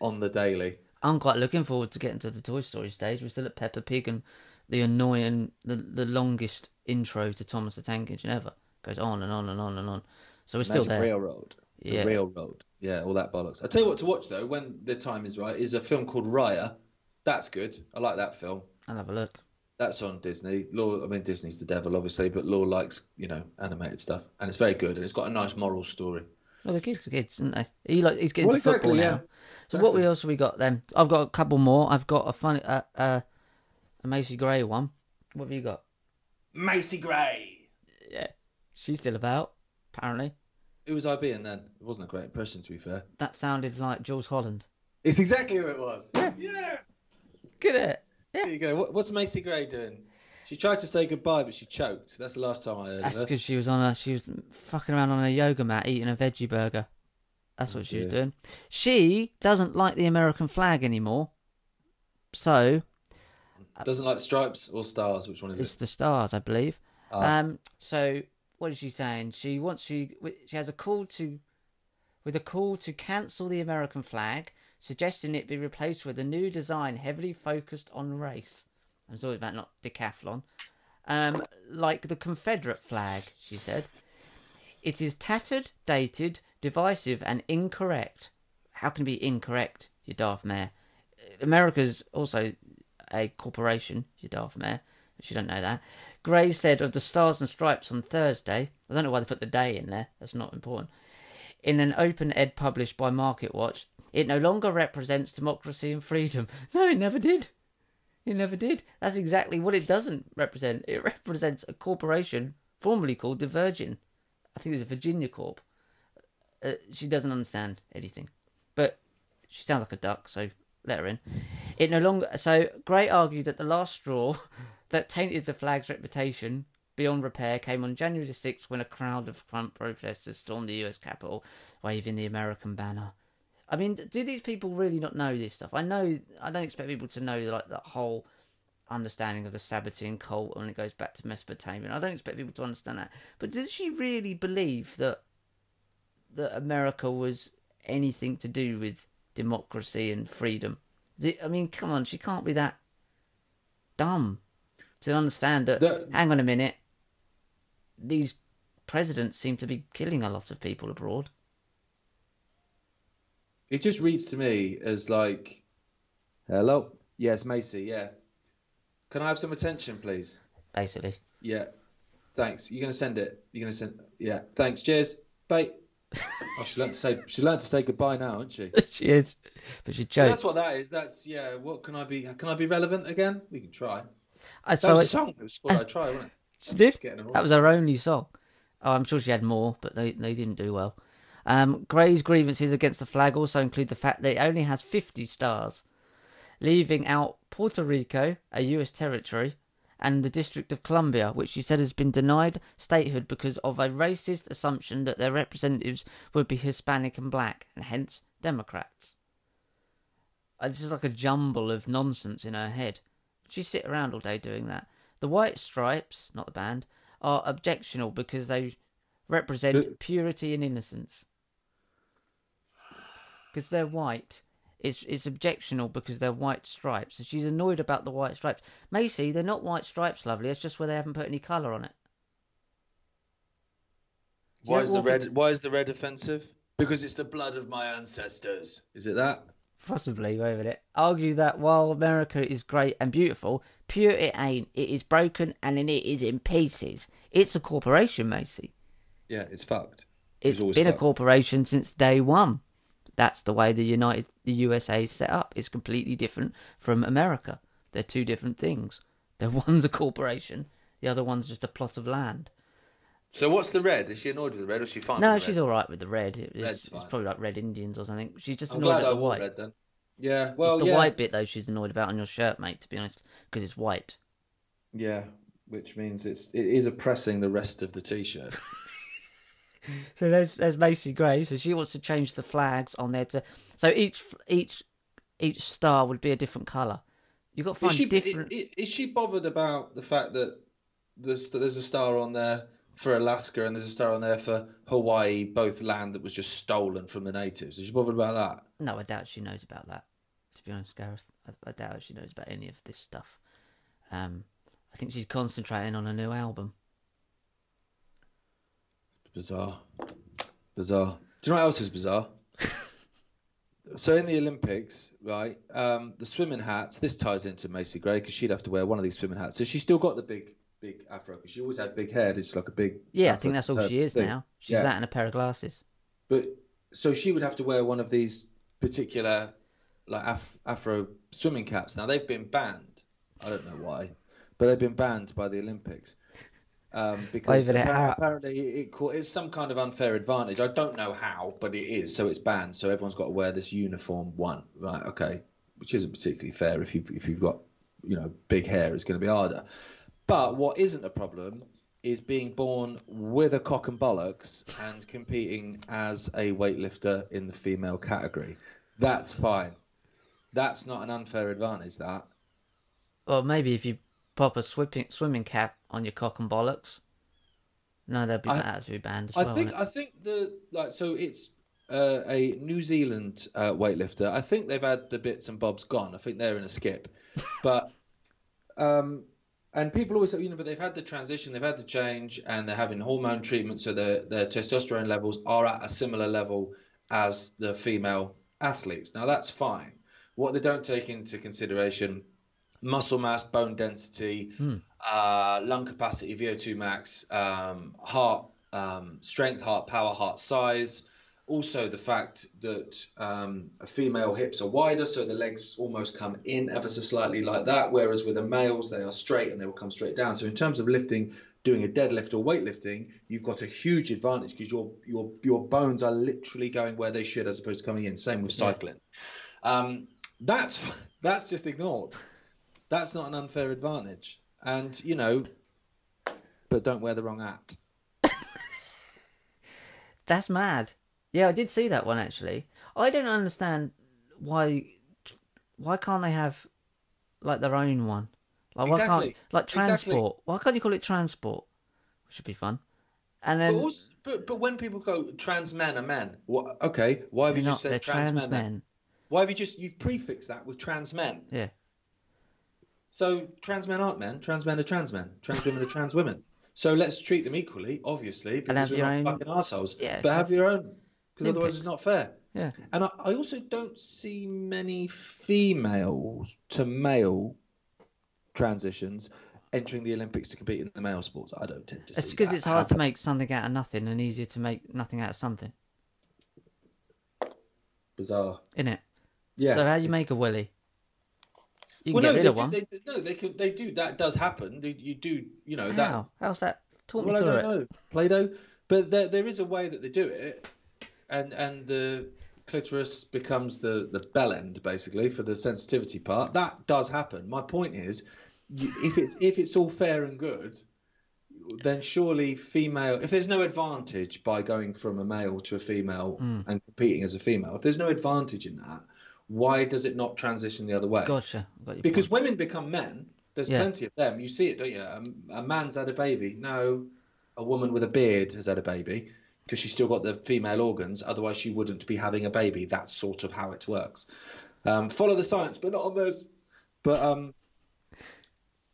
B: on the daily.
A: I'm quite looking forward to getting to the Toy Story stage. We're still at Peppa Pig and the annoying, the the longest intro to Thomas the Tank Engine ever goes on and on and on and on. So we're still
B: Magic
A: there.
B: Railroad. The
A: Yeah.
B: Railroad. Yeah, all that bollocks. I tell you what to watch though, when the time is right, is a film called Raya. That's good. I like that film.
A: I'll have a look.
B: That's on Disney. Law, I mean Disney's the devil, obviously, but Law likes you know animated stuff, and it's very good, and it's got a nice moral story.
A: Well, the kids are kids, aren't they? He like he's getting
B: Well,
A: to football
B: exactly,
A: now.
B: yeah.
A: So what we else have we got then? I've got a couple more. I've got a funny, uh, uh, a Macy Gray one. What have you got?
B: Macy Gray.
A: Yeah, she's still about. Apparently,
B: Who was I being then? It wasn't a great impression, to be fair.
A: that sounded like Jools Holland.
B: It's exactly who it was. Yeah.
A: Get it?
B: There you go. What, what's Macy Gray doing? She tried to say goodbye, but she choked. That's the last time I heard
A: That's because she was on a she was fucking around on a yoga mat eating a veggie burger. That's what she was doing. She doesn't like the American flag anymore. So
B: Doesn't like stripes or stars. Which one is
A: it's
B: it?
A: It's the stars, I believe.
B: Ah.
A: Um. So what is she saying? She wants she she has a call to with a call to cancel the American flag, suggesting it be replaced with a new design heavily focused on race. I'm sorry about not decathlon. Um, like the Confederate flag, she said. It is tattered, dated, divisive, and incorrect. How can it be incorrect, you daft mare? America's also a corporation, you daft mare. You don't know that. Gray said of the Stars and Stripes on Thursday. I don't know why they put the day in there. That's not important. In an op-ed published by Market Watch, it no longer represents democracy and freedom. [LAUGHS] No, it never did. It never did. That's exactly what it doesn't represent. It [LAUGHS] represents a corporation formerly called the Virgin. I think it was a Virginia Corp. Uh, she doesn't understand anything, but she sounds like a duck, so let her in. It no longer. So Gray argued that the last straw [LAUGHS] that tainted the flag's reputation beyond repair came on January the 6th when a crowd of Trump protesters stormed the US Capitol, waving the American banner. I mean, do these people really not know this stuff? I know. I don't expect people to know like the whole understanding of the Sabbatean cult when it goes back to Mesopotamia. I don't expect people to understand that. But does she really believe that that America was anything to do with democracy and freedom? Do- I mean, come on, she can't be that dumb to understand that.
B: The-
A: hang on a minute, these presidents seem to be killing a lot of people abroad.
B: It just reads to me as like, hello, yes, Macy, yeah. Can I have some attention, please?
A: Basically,
B: Yeah. Thanks. You're gonna send it. You're gonna send. Yeah. Thanks. Cheers. Bye. [LAUGHS] oh, she learned to say. She learned to say goodbye now, hasn't she? [LAUGHS]
A: she is, but she chose.
B: that's what that is. That's yeah. What can I be? Can I be relevant again? We can try.
A: I
B: That
A: so
B: was
A: it,
B: a song. It was called I Try, wasn't it? [LAUGHS]
A: she did. That was her only song. Oh, I'm sure she had more, but they they didn't do well. Um, Gray's grievances against the flag also include the fact that it only has 50 stars, leaving out Puerto Rico, a U.S. territory, and the District of Columbia, which she said has been denied statehood because of a racist assumption that their representatives would be Hispanic and black, and hence Democrats. It's just like a jumble of nonsense in her head. She sit around all day doing that. The White Stripes, not the band, are objectional because they represent
B: But-
A: purity and innocence. Because they're white. It's, it's objectional because they're white stripes. And she's annoyed about the white stripes. Macy, they're not white stripes, lovely. It's just where they haven't put any colour on it. You
B: Why is the red?
A: in-
B: Why is the red offensive? Because it's the blood of my ancestors. Is it that?
A: Possibly, wait a minute. Argue that while America is great and beautiful, pure it ain't. It is broken and then it is in pieces. It's a corporation, Macy.
B: Yeah, it's fucked.
A: It's
B: always
A: been a corporation since day one. That's the way the United, the USA is set up. It's completely different from America. They're two different things. [LAUGHS] The one's a corporation, the other one's just a plot of land.
B: So what's the red? Is she annoyed with the red, or is she fine?
A: no,
B: with the
A: she's all right with the red. It- it's, it's probably like Red Indians or something. She's just
B: I'm
A: annoyed at
B: I
A: the white.
B: red then. Yeah, well,
A: it's the
B: yeah,
A: white bit though she's annoyed about on your shirt, mate. To be honest, because it's white.
B: yeah, which means it's it is oppressing the rest of the t-shirt. [LAUGHS]
A: So there's there's Macy Gray. So she wants to change the flags on there to so each each each star would be a different color. You've got to find
B: is she
A: different.
B: i- i- is she bothered about the fact that there's there's a star on there for Alaska and there's a star on there for Hawaii, both land that was just stolen from the natives? Is she bothered about that?
A: No, I doubt she knows about that. To be honest, Gareth, I, I doubt she knows about any of this stuff. Um, I think she's concentrating on a new album.
B: Bizarre. Bizarre. Do you know what else is bizarre? [LAUGHS] so in the Olympics, right, um, the swimming hats, this ties into Macy Gray because she'd have to wear one of these swimming hats. So she's still got the big, big afro because she always had big hair. It's like a big.
A: Yeah, I think that's all
B: uh,
A: she is
B: thing.
A: now. She's
B: Yeah.
A: that and a pair of glasses.
B: But so she would have to wear one of these particular like af- afro swimming caps. Now they've been banned. I don't know why, but they've been banned by the Olympics. Um, because
A: Waving it
B: apparently,
A: out.
B: it, it's some kind of unfair advantage. I don't know how, but it is. So it's banned. So everyone's got to wear this uniform one, right? Okay, which isn't particularly fair if you if you've got you know big hair, it's going to be harder. But what isn't a problem is being born with a cock and bollocks and competing as a weightlifter in the female category. That's fine. That's not an unfair advantage. That
A: Well, maybe if you pop a swimming swimming cap on your cock and bollocks. No, that'd be
B: I-
A: that'd be banned as
B: I
A: well.
B: think. I think the like. So it's uh, a New Zealand uh, weightlifter. I think they've had the bits and bobs gone. I think they're in a skip, [LAUGHS] but um, and people always say, you know, but they've had the transition, they've had the change, and they're having hormone treatment, so their their testosterone levels are at a similar level as the female athletes. Now that's fine. What they don't take into consideration muscle mass, bone density, uh, lung capacity, VO2 max, um, heart um, strength, heart power, heart size. Also, the fact that um, a female hips are wider, so the legs almost come in ever so slightly like that, whereas with the males, they are straight and they will come straight down. So, in terms of lifting, doing a deadlift or weightlifting, you've got a huge advantage because your your your bones are literally going where they should as opposed to coming in. Same with cycling. Um, that's that's just ignored. That's not an unfair advantage. And you know, but don't wear the wrong hat. [LAUGHS]
A: That's mad. Yeah, I did see that one actually. I don't understand why why can't they have like their own one? Like why
B: Exactly.
A: can't like
B: Exactly.
A: transport? Why can't you call it transport? Which should be fun. And then
B: But, also, but but when people go trans men are men, what? Okay, why have you just
A: they're
B: said trans,
A: trans
B: men?
A: men.
B: Why have you just you've prefixed that with trans men?
A: Yeah.
B: So trans men aren't men. Trans men are trans men. Trans women are trans women. So let's treat them equally, obviously, because we're not
A: own-
B: fucking assholes.
A: Yeah,
B: but have your own, because otherwise it's not fair.
A: Yeah.
B: And I, I also don't see many females to male transitions entering the Olympics to compete in the male sports. I don't tend to
A: It's because it's hard to make something out of nothing and easier to make nothing out of something,
B: bizarre.
A: isn't it?
B: Yeah.
A: So how do you make a willy? You
B: well, no, they
A: of
B: do. They, no, they can. They do. That does happen. You do. You know
A: How?
B: that.
A: How's that? Talk
B: Well,
A: me
B: I
A: through
B: don't
A: it.
B: know. Play-Doh, but there there is a way that they do it, and and the clitoris becomes the the bell end basically for the sensitivity part. That does happen. My point is, if it's if it's all fair and good, then surely female. If there's no advantage by going from a male to a female
A: Mm.
B: and competing as a female, if there's no advantage in that, why does it not transition the other way?
A: Gotcha. Got
B: Because
A: point.
B: women become men. There's
A: Yeah.
B: plenty of them. You see it, don't you? A, a man's had a baby. No, a woman with a beard has had a baby because she's still got the female organs. Otherwise, she wouldn't be having a baby. That's sort of how it works. Um, follow the science, but not on this. But um,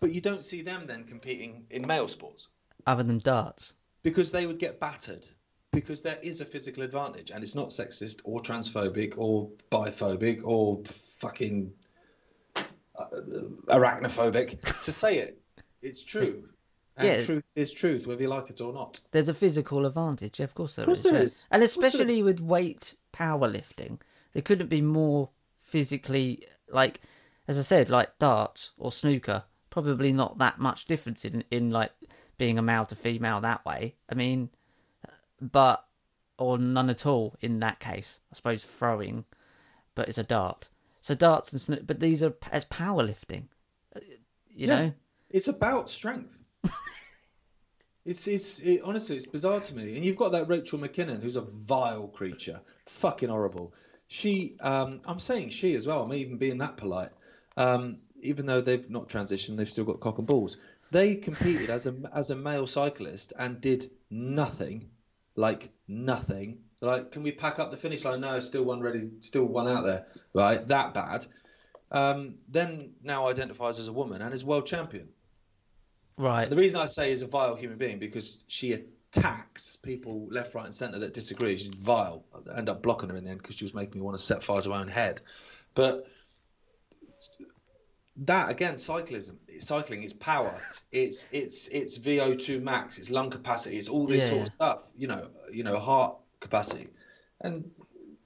B: but you don't see them then competing in male sports
A: other than darts.
B: because they would get battered. Because there is a physical advantage, and it's not sexist or transphobic or biphobic or fucking uh, arachnophobic to say it. It's true. And
A: Yeah.
B: truth is truth, whether you like it or not.
A: There's a physical advantage. Yeah, of course there
B: Of course
A: is.
B: there
A: yeah.
B: is.
A: And
B: Of course there
A: especially
B: is.
A: with weight powerlifting, there couldn't be more physically like, as I said, like darts or snooker. Probably not that much difference in in like being a male to female that way. I mean, but or none at all in that case. I suppose throwing, but it's a dart. So darts and snoo- but these are as powerlifting. uh, You
B: Yeah.
A: know.
B: It's about strength. [LAUGHS] it's it's it, honestly it's bizarre to me. And you've got that Rachel McKinnon who's a vile creature, fucking horrible. She, um, I'm saying she as well. I'm even being that polite. Um, even though they've not transitioned, they've still got cock and balls. They competed as a as a male cyclist and did nothing, like nothing. Like, can we pack up the finish line? No, still one ready, still one out there. Right, that bad. Um, then now identifies as a woman and is world champion.
A: Right.
B: The reason I say is a vile human being because she attacks people left, right, and centre that disagree. She's vile. I end up blocking her in the end because she was making me want to set fire to my own head. But that again, cyclism, cycling, it's power. It's it's it's VO two max. It's lung capacity. It's all this
A: Yeah,
B: sort
A: yeah.
B: of stuff. You know, you know, heart capacity. And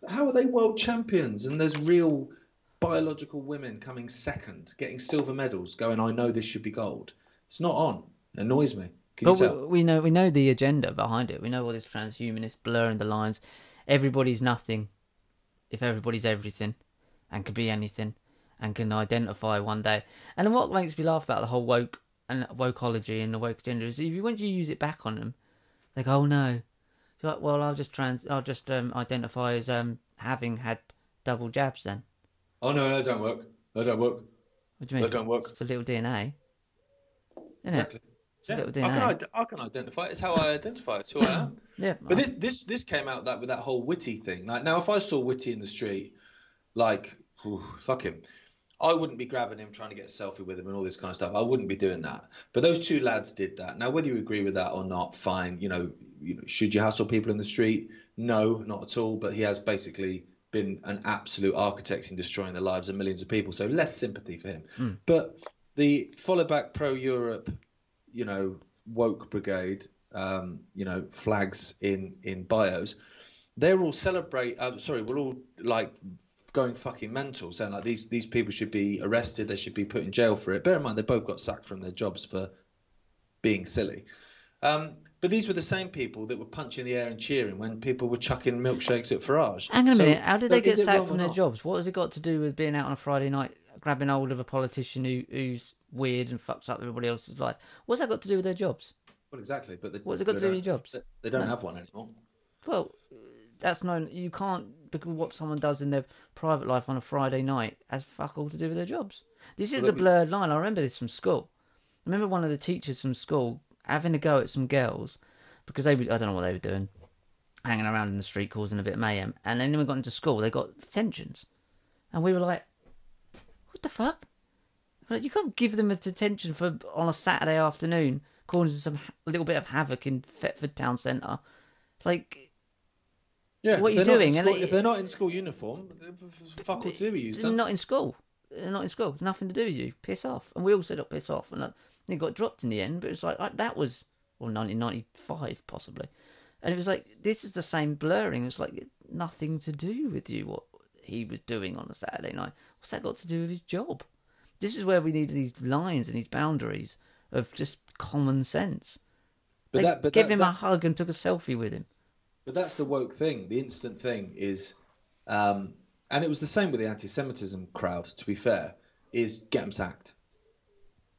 B: how are they world champions? And there's real biological women coming second, getting silver medals, going, I know this should be gold. It's not on. It annoys me. Can
A: But we, we know we know the agenda behind it. We know all this transhumanist blurring the lines. Everybody's nothing if everybody's everything and can be anything and can identify one day. And what makes me laugh about the whole woke and wokeology and the woke agenda is if you once you use it back on them, they go, "Oh no," you're like, "Well, I'll just trans, I'll just um, identify as um having had double jabs then."
B: Oh, no, no, don't work. No, don't work.
A: What do you mean?
B: That don't work.
A: It's a little DNA, isn't
B: Exactly.
A: it? It's
B: Yeah, I
A: little
B: can,
A: DNA.
B: ide- I can identify. It's how I identify. It's who I am. [COUGHS]
A: Yeah,
B: But this this this came out that with that whole Whitty thing. Like now, if I saw Whitty in the street, like fuck him, I wouldn't be grabbing him trying to get a selfie with him and all this kind of stuff. I wouldn't be doing that. But those two lads did that. Now, whether you agree with that or not, fine. You know, you know, should you hassle people in the street? No, not at all. But he has basically been an absolute architect in destroying the lives of millions of people. So less sympathy for him. But the follow back pro Europe, you know, woke brigade, um, you know, flags in in bios, they're all celebrate. Uh, sorry, we're all like going fucking mental, saying like these these people should be arrested, they should be put in jail for it. Bear in mind they both got sacked from their jobs for being silly. Um, but these were the same people that were punching the air and cheering when people were chucking milkshakes at Farage.
A: Hang on a
B: So-
A: minute. How did
B: so
A: they get sacked from their jobs? What has it got to do with being out on a Friday night, grabbing hold of a politician who, who's weird and fucks up everybody else's life? What's that got to do with their jobs?
B: Well, exactly. But they,
A: What's it got to do with your jobs?
B: They don't
A: No.
B: have one anymore.
A: Well, that's known. You can't because what someone does in their private life on a Friday night has fuck all to do with their jobs. This is
B: Well,
A: the
B: me-
A: blurred line. I remember this from school. I remember one of the teachers from school having a go at some girls because they were, I don't know what they were doing, hanging around in the street causing a bit of mayhem. And then when we got into school, they got detentions, and we were like, "What the fuck?" Like, you can't give them a detention for on a Saturday afternoon causing some little bit of havoc in Thetford town centre. Like,
B: Yeah,
A: What are you doing? And
B: school-
A: it-
B: if they're not in school uniform, then f- f- fuck all to do with you.
A: They're not in school. They're not in school. Nothing to do with you. Piss off. And we all said, "Up, piss off." And uh, it got dropped in the end. But it was like uh, that was well, 1995 possibly. And it was like this is the same blurring. It was like nothing to do with you. What he was doing on a Saturday night. What's that got to do with his job? This is where we need these lines and these boundaries of just common sense.
B: But
A: They
B: that, but
A: give
B: that,
A: him a hug and took a selfie with him.
B: But that's the woke thing. The instant thing is, um, and it was the same with the anti-Semitism crowd. To be fair, is get them sacked.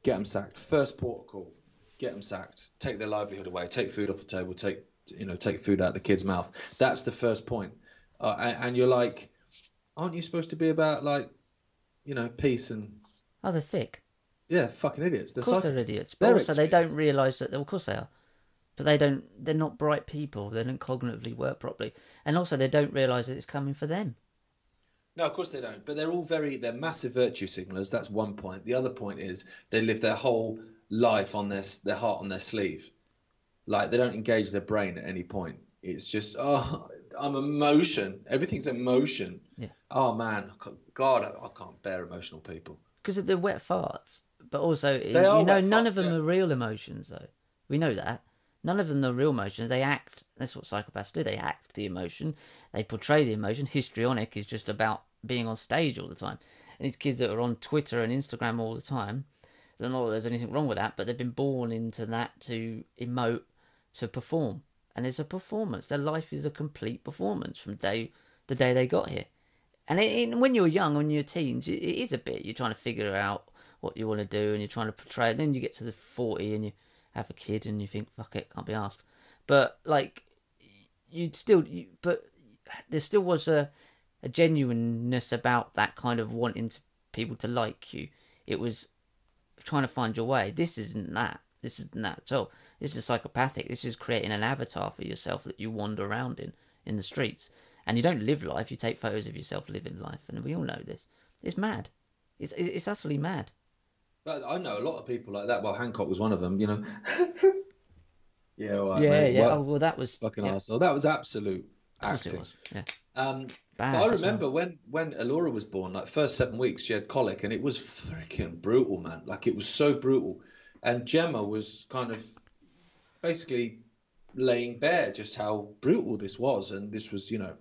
B: get them sacked. First port of call, get them sacked. Take their livelihood away. Take food off the table. Take you know take food out of the kid's mouth. That's the first point. Uh, and, and you're like, aren't you supposed to be about like, you know, peace and
A: Oh, they're thick.
B: yeah, fucking idiots. They're
A: Of course
B: psych-
A: they're idiots, but
B: they're
A: also they don't realise that. Of course they are, but they don't. They're not bright people. They don't cognitively work properly, and also they don't realise that it's coming for them.
B: No, of course they don't. But they're all very they're massive virtue signalers. That's one point. The other point is they live their whole life on their their heart on their sleeve. Like they don't engage their brain at any point. It's just oh, I'm emotion. Everything's emotion.
A: Yeah.
B: Oh man, God, I, I can't bear emotional people.
A: because they're wet farts. But also, you know, none
B: farts,
A: of them
B: yeah.
A: are real emotions, though. We know that. None of them are real emotions. They act. That's what psychopaths do. They act the emotion. They portray the emotion. Histrionic is just about being on stage all the time. And these kids that are on Twitter and Instagram all the time, know if there's anything wrong with that, but they've been born into that to emote, to perform. And it's a performance. Their life is a complete performance from day the day they got here. And it, it, when you're young, when you're teens, it, it is a bit. You're trying to figure out what you want to do, and you're trying to portray. it. then you get to the forty, and you have a kid, and you think, "Fuck it, can't be asked." But like, you'd still, you, but there still was a, a genuineness about that kind of wanting to, people to like you. It was trying to find your way. This isn't that. This isn't that at all. This is psychopathic. This is creating an avatar for yourself that you wander around in in the streets. And you don't live life. You take photos of yourself living life, and we all know this. It's mad. It's it's utterly mad.
B: But I know a lot of people like that. Well, Hancock was one of them. You know. [LAUGHS] yeah. Right,
A: yeah, yeah.
B: Well,
A: oh well, that was
B: fucking
A: yeah,
B: arsehole. That was absolute acting.
A: was. Yeah,
B: Um,
A: bad.
B: But I
A: as well.
B: remember when when Alora was born, like first seven weeks, she had colic, and it was freaking brutal, man. Like it was so brutal, and Gemma was kind of basically laying bare just how brutal this was, and this was, you know,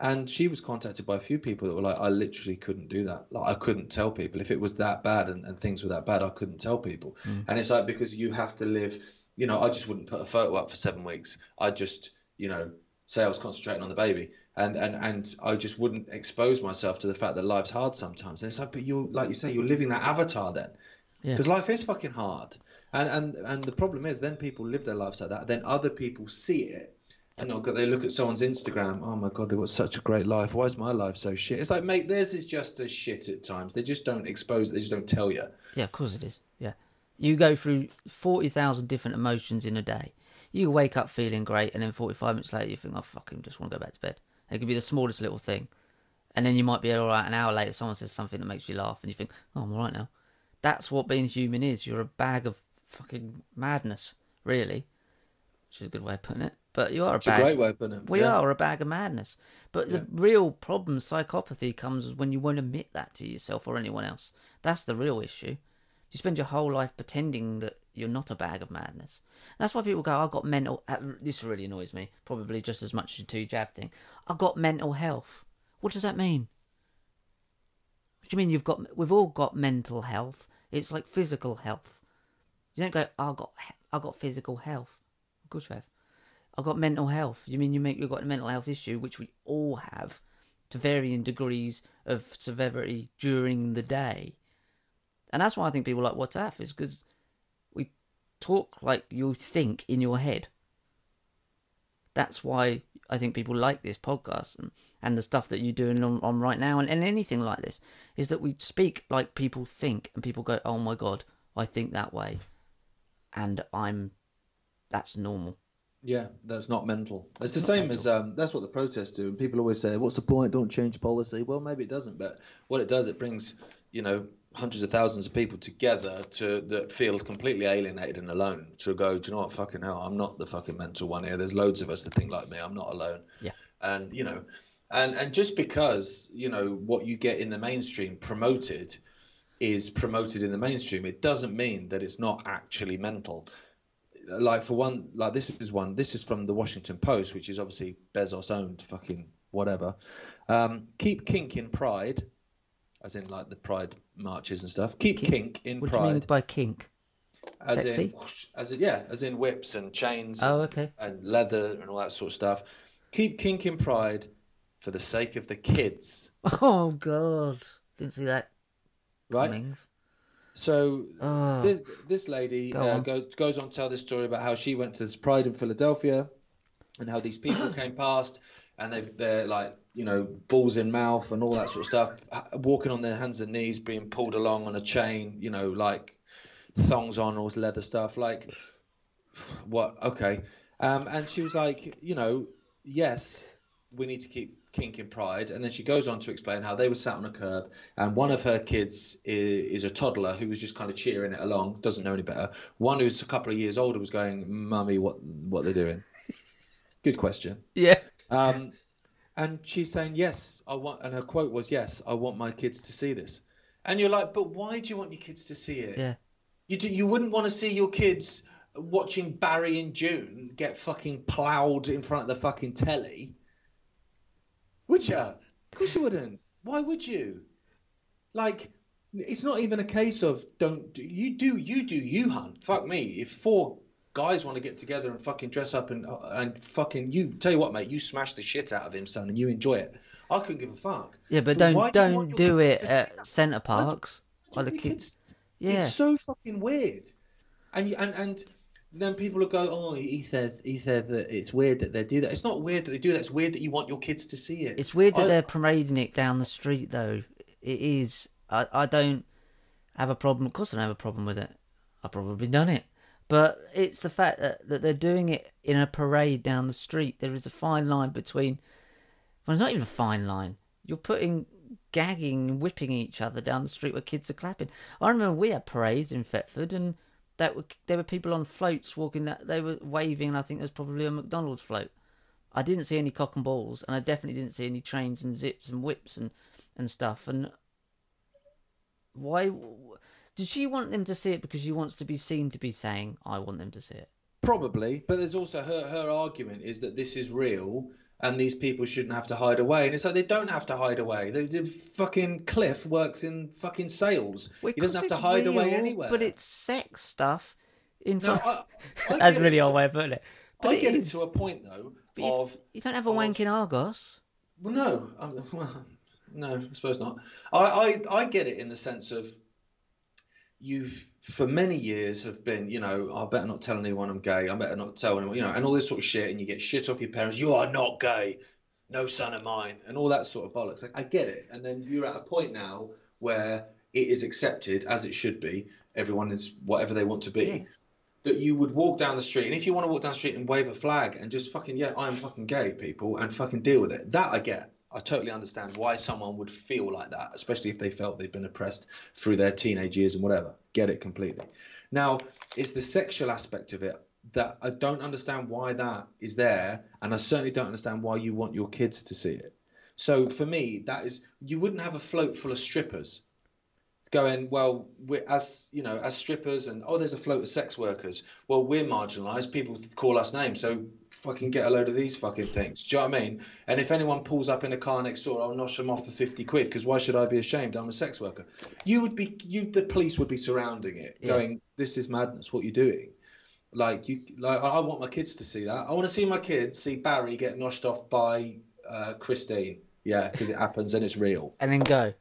B: and she was contacted by a few people that were like, I literally couldn't do that. Like I couldn't tell people if it was that bad and, and things were that bad, I couldn't tell people. Mm-hmm. And it's like because you have to live, you know, I just wouldn't put a photo up for seven weeks. I just, you know, say I was concentrating on the baby, and and and I just wouldn't expose myself to the fact that life's hard sometimes. And it's like, but you're like you say, you're living that avatar then,
A: Yeah.
B: because life is fucking hard. And and and the problem is, then people live their lives like that. Then other people see it. And they look at someone's Instagram. Oh my god, they've got such a great life. Why is my life so shit? It's like, mate, theirs is just as shit at times. They just don't expose it. They just don't tell you.
A: Yeah, of course it is. Yeah, you go through forty thousand different emotions in a day. You wake up feeling great, and then forty-five minutes later, you think, "I fucking just want to go back to bed." It could be the smallest little thing, and then you might be all right. An hour later, someone says something that makes you laugh, and you think, "Oh, I'm all right now." That's what being human is. You're a bag of fucking madness, really, which is a good way of putting it. But you are a
B: It's a
A: bag.
B: great way of putting it.
A: We
B: Yeah.
A: are a bag of madness. But
B: Yeah.
A: the real problem, psychopathy, comes when you won't admit that to yourself or anyone else. That's the real issue. You spend your whole life pretending that you're not a bag of madness. And that's why people go, I've got mental... uh, This really annoys me, probably just as much as the two-jab thing. I've got mental health. What does that mean? What do you mean you've got... We've all got mental health. It's like physical health. You don't go, I've got, I've got physical health. Of course you have. I've got mental health. You mean you make you've got a mental health issue, which we all have, to varying degrees of severity during the day, and that's why I think people like WhatsApp is because we talk like you think in your head. That's why I think people like this podcast and, and the stuff that you're doing on, on right now and, and anything like this is that we speak like people think and people go, oh my god, I think that way, and I'm that's normal.
B: Yeah, that's not mental. It's the same as um, that's what the protests do. And people always say, "What's the point? Don't change policy." Well, maybe it doesn't, but what it does, it brings you know hundreds of thousands of people together to that feel completely alienated and alone. To go, do you know what? Fucking hell, I'm not the fucking mental one here. There's loads of us that think like me. I'm not alone.
A: Yeah.
B: And you know, and and just because you know what you get in the mainstream promoted is promoted in the mainstream, it doesn't mean that it's not actually mental like for one, like this is one. This is from the Washington Post, which is obviously Bezos owned. Fucking whatever. Um, keep kink in pride, as in like the pride marches and stuff. Keep
A: Kink?
B: kink in
A: What do you mean
B: pride,
A: by kink?
B: as in
A: sexy?
B: whoosh, as in yeah, as in whips and chains
A: Oh, okay.
B: and leather and all that sort of stuff. Keep kink in pride for the sake of the kids, [LAUGHS]
A: Oh God, didn't see that
B: right? So
A: Oh.
B: this, this lady
A: Go
B: uh, goes, goes on to tell this story about how she went to this Pride in Philadelphia and how these people [COUGHS] came past and they've, they're like, you know, balls in mouth and all that sort of stuff, walking on their hands and knees, being pulled along on a chain, you know, like thongs on or leather stuff. Like, what? Okay. Um, and she was like, you know, yes, we need to keep kink in pride. And then she goes on to explain how they were sat on a curb, and one of her kids is, is a toddler who was just kind of cheering it along, doesn't know any better. One who's a couple of years older was going, "Mummy, what what they're doing?" [LAUGHS] Good question.
A: Yeah.
B: Um, and she's saying, "Yes, I want," and her quote was, "Yes, I want my kids to see this." And you're like, "But why do you want your kids to see it?"
A: Yeah.
B: You do, you wouldn't want to see your kids watching Barry and June get fucking ploughed in front of the fucking telly. Would you? Of course you wouldn't. Why would you? Like, it's not even a case of don't do, you do you do you hunt. Fuck me. If four guys want to get together and fucking dress up and uh, and fucking you tell you what, mate, you smash the shit out of him, son, and you enjoy it. I couldn't give a fuck.
A: Yeah, but
B: But
A: don't
B: do
A: don't do it at Center Parcs. While the kids.
B: kids-
A: Yeah.
B: It's so fucking weird. And you, and and then people will go, oh, he said he said that it's weird that they do that. It's not weird that they do that. It's weird that you want your kids to see it.
A: It's weird that
B: I-
A: they're parading it down the street, though. It is. I, I don't have a problem. Of course, I don't have a problem with it. I've probably done it. But it's the fact that, that they're doing it in a parade down the street. There is a fine line between. Well, it's not even a fine line. You're putting gagging and whipping each other down the street where kids are clapping. I remember we had parades in Thetford and that were, there were people on floats walking that they were waving and I think there's probably a McDonald's float. I didn't see any cock and balls, and I definitely didn't see any trains and zips and whips and, and stuff. And why did she want them to see it? Because she wants to be seen to be saying, "I want them to see it."
B: Probably, but there's also her her argument is that this is real and these people shouldn't have to hide away. And it's like they don't have to hide away. The, the fucking Cliff works in fucking sales.
A: Well,
B: he doesn't have to hide
A: it's
B: away anywhere.
A: But it's sex stuff. In
B: no. I, [LAUGHS] I
A: That's really
B: it
A: old way of putting it. But
B: I
A: it
B: get
A: is.
B: it to a point though
A: But you,
B: of
A: you don't have a
B: of-
A: wank in Argos.
B: Well, no, I, [LAUGHS] well, no, I suppose not. I, I, I get it in the sense of you've for many years have been, you know, I better not tell anyone I'm gay. I better not tell anyone, you know, and all this sort of shit, and you get shit off your parents. You are not gay, no son of mine, and all that sort of bollocks. Like, I get it, and then you're at a point now where it is accepted as it should be. Everyone is whatever they want to be.
A: Yeah.
B: That you would walk down the street, and if you want to walk down the street and wave a flag and just fucking yeah, I am fucking gay, people, and fucking deal with it. That I get. I totally understand why someone would feel like that, especially if they felt they'd been oppressed through their teenage years and whatever. Get it completely. Now, it's the sexual aspect of it that I don't understand why that is there, and I certainly don't understand why you want your kids to see it. So for me, that is you wouldn't have a float full of strippers going well we're as you know as strippers and oh there's a float of sex workers. Well we're marginalized. People call us names. So fucking get a load of these fucking things. Do you know what i mean? And if anyone pulls up in a car next door i'll nosh them off for 50 quid because why should i be ashamed? I'm a sex worker. You would be you the police would be surrounding it
A: Yeah.
B: going this is madness. What you're doing? Like you like i I want my kids to see that. I want to see my kids see barry get noshed off by uh, christine. Yeah because it happens and it's real.
A: And then go.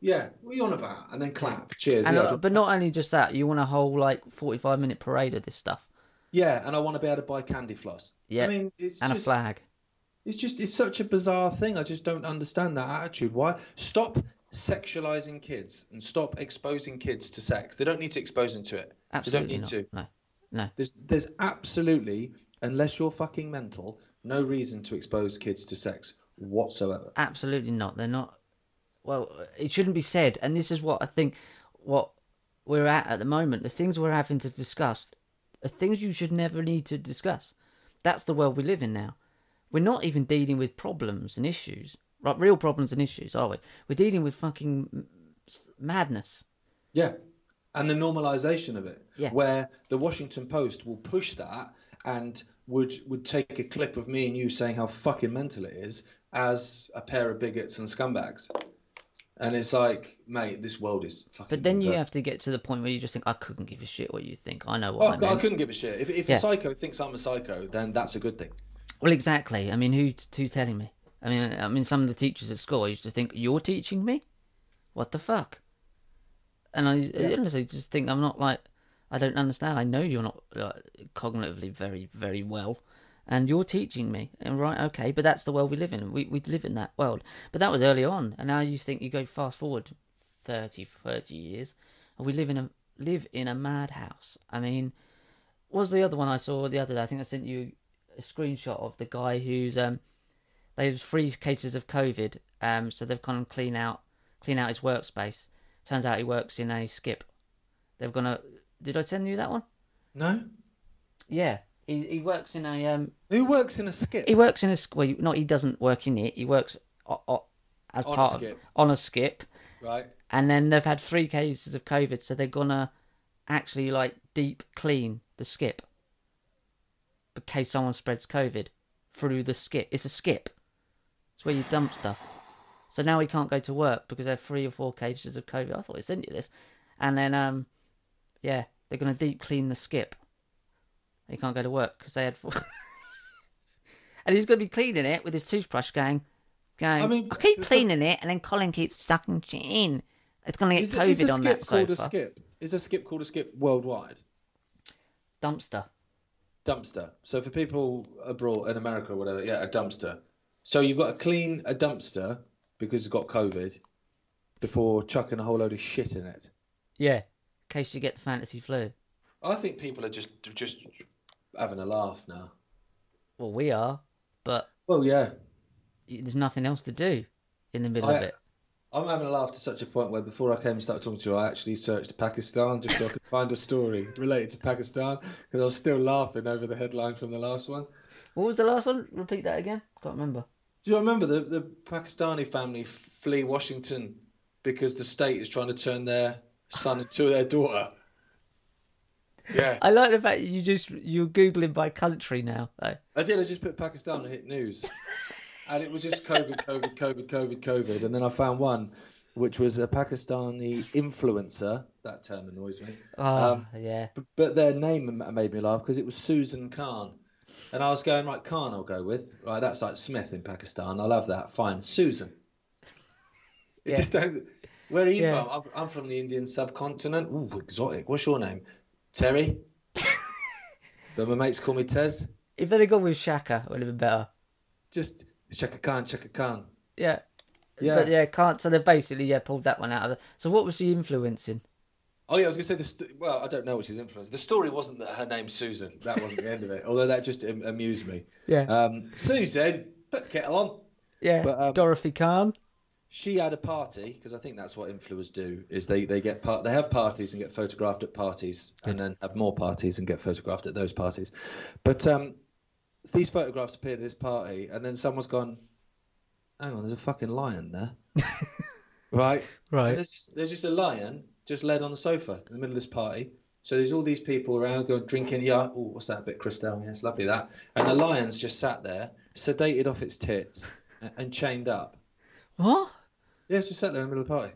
B: Yeah, what are you on about? And then clap, cheers.
A: And
B: yeah,
A: uh, but not only just that, you want a whole like forty-five minute parade of this stuff.
B: yeah, and I want to be able to buy candy floss.
A: Yeah,
B: I mean, it's
A: and
B: just,
A: a flag.
B: it's just, it's such a bizarre thing. I just don't understand that attitude. Why? Stop sexualizing kids and stop exposing kids to sex. They don't need to expose them to it.
A: Absolutely
B: they don't
A: not.
B: need to.
A: No, no.
B: There's, there's absolutely, unless you're fucking mental, no reason to expose kids to sex whatsoever.
A: Absolutely not. They're not. Well, it shouldn't be said. And this is what I think. What we're at at the moment, the things we're having to discuss, are things you should never need to discuss. That's the world we live in now. We're not even dealing with problems and issues, like real problems and issues, are we? We're dealing with fucking madness.
B: Yeah, and the normalization of it,
A: Yeah.
B: where the Washington Post will push that and would would take a clip of me and you saying how fucking mental it is as a pair of bigots and scumbags, and it's like, mate, this world is fucking.
A: But then you have to get to the point where you just think, I couldn't give a shit what you think. I know
B: Oh,
A: what
B: I,
A: I meant.
B: couldn't give a shit. If, if
A: Yeah.
B: a psycho thinks I'm a psycho, then that's a good thing.
A: Well, exactly. I mean, who's who's telling me? I mean, I mean, some of the teachers at school I used to think you're teaching me. What the fuck? And I
B: Yeah.
A: honestly just think I'm not like I don't understand. I know you're not like, cognitively very very well, and you're teaching me. And right, okay, but that's the world we live in. We we live in that world. But that was early on, and now you think you go fast forward 30, 30 years, and we live in a live in a madhouse. I mean, what was the other one I saw the other day? I think I sent you a screenshot of the guy who's um they have three cases of COVID. Um, so they've gone and clean out clean out his workspace. Turns out he works in a skip. They've gonna. Did I send you that one?
B: No.
A: Yeah, he he works in a um
B: Who works in a skip?
A: he works in a well not he doesn't work in it. He works o- o- as
B: On a
A: part of
B: skip.
A: on a skip.
B: Right.
A: And then they've had three cases of COVID, so they're gonna actually like deep clean the skip in case someone spreads COVID through the skip. It's a skip. It's where you dump stuff. So now he can't go to work because there are three or four cases of COVID. I thought I sent you this, and then um, yeah, they're gonna deep clean the skip. He can't go to work because they had four. [LAUGHS] and he's gonna be cleaning it with his toothbrush, going, going. I,
B: I
A: keep
B: it's a-
A: cleaning it, and then Colin keeps stucking shit in. It's gonna get
B: Is,
A: COVID
B: is a
A: on
B: skip
A: that
B: called
A: sofa.
B: a skip? Is a skip called a skip worldwide?
A: Dumpster.
B: Dumpster. So for people abroad in America or whatever, yeah, a dumpster. So you've got to clean a dumpster because it's got COVID before chucking a whole load of shit in it.
A: Yeah. In case you get the fantasy flu.
B: I think people are just just having a laugh now.
A: Well, we are, but
B: Well, yeah,
A: there's nothing else to do in the middle
B: I-
A: of it.
B: I'm having a laugh to such a point where before I came and started talking to you, I actually searched Pakistan just so I could [LAUGHS] find a story related to Pakistan because I was still laughing over the headline from the last one.
A: What was the last one? Repeat that again. Can't remember.
B: Do you remember the, the Pakistani family flee Washington because the state is trying to turn their son into their daughter? Yeah,
A: I like the fact that you just you're googling by country now. Though.
B: I did. I just put Pakistan and hit news, [LAUGHS] and it was just COVID, COVID, COVID, COVID, COVID, and then I found one which was a Pakistani influencer. That term annoys me.
A: Oh,
B: Um,
A: yeah.
B: But, but their name made me laugh because it was Susan Khan. And I was going, right, Khan I'll go with. Right, that's like Smith in Pakistan. I love that. Fine. Susan.
A: Yeah.
B: just don't... Where are you
A: Yeah.
B: from? I'm, I'm from the Indian subcontinent. Ooh, exotic. What's your name? Terry? but my mates call me Tez.
A: If they'd have gone with Chaka, it would have been better.
B: Just Chaka Khan, Chaka Khan.
A: Yeah.
B: Yeah.
A: But yeah, can't. So they basically yeah pulled that one out of it. So what was she influencing?
B: Oh yeah, I was gonna say this. st- well, I don't know what she's influenced. The story wasn't that her name's Susan. That wasn't the end of it. [LAUGHS] Although that just am- amused me.
A: Yeah.
B: Um, Susan, put kettle on.
A: yeah.
B: but, um,
A: Dorothy Khan.
B: She had a party because I think that's what influencers do is they they get part they have parties and get photographed at parties and then have more parties and get photographed at those parties. But um, these photographs appeared at this party and then someone's gone, hang on, there's a fucking lion there, [LAUGHS] right?
A: Right.
B: There's just, there's just a lion just led on the sofa in the middle of this party. So there's all these people around going drinking. Yeah, oh, what's that bit, Christelle? Yeah, it's lovely that. And the lion's just sat there, sedated off its tits and, and chained up.
A: What?
B: Yeah, it's just sat there in the middle of the party.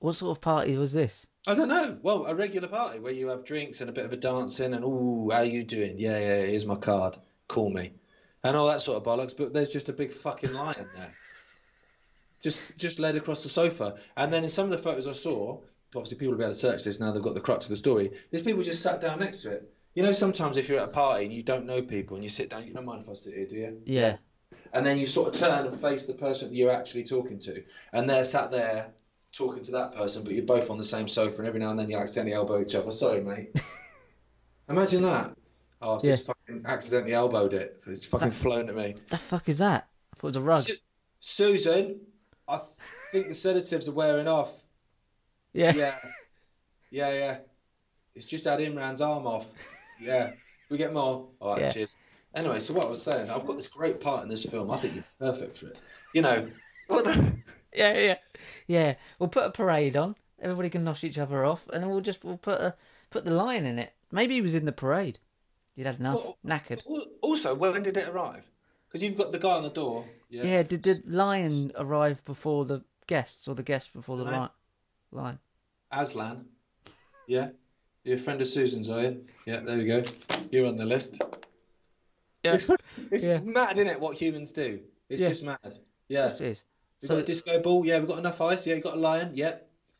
A: What sort of party was this?
B: I don't know. Well, a regular party where you have drinks and a bit of a dancing and ooh, how are you doing? Yeah, yeah, here's my card. Call me, and all that sort of bollocks. But there's just a big fucking lion there, just just led across the sofa. And then in some of the photos I saw, obviously people will be able to search this now. They've got the crux of the story. There's people just sat down next to it. You know, sometimes if you're at a party and you don't know people and you sit down, you don't mind if I sit here, do you?
A: Yeah.
B: And then you sort of turn and face the person that you're actually talking to, and they're sat there talking to that person, but you're both on the same sofa, and every now and then you accidentally elbow each other. Sorry, mate. [LAUGHS] Imagine that. Oh, I've just fucking accidentally elbowed it. It's fucking flown at me.
A: The fuck is that? I thought it was a rug.
B: Su- Susan, I think the sedatives are wearing off.
A: Yeah.
B: Yeah, yeah, yeah. It's just had Imran's arm off. [LAUGHS] Yeah, we get more. All right,
A: Yeah.
B: cheers. Anyway, so what I was saying, I've got this great part in this film. I think you're perfect for it. You know, what the... [LAUGHS]
A: Yeah, yeah, yeah. We'll put a parade on. Everybody can nosh each other off, and then we'll just we'll put a put the lion in it. Maybe he was in the parade. He'd had enough.
B: Well,
A: Knackered.
B: Also, when did it arrive? Because you've got the guy on the door. Yeah.
A: Yeah. Did the lion arrive before the guests, or the guests before the lion? Lion.
B: Aslan. Yeah. You're a friend of Susan's, are you? Yeah, there we go. You're on the list.
A: Yeah.
B: It's, it's
A: Yeah.
B: mad, isn't it, what humans do? It's
A: Yeah.
B: just mad. Yeah.
A: Yes, it is.
B: We've
A: So
B: got a disco ball. Yeah, we've got enough ice. Yeah, you got a lion. Yeah.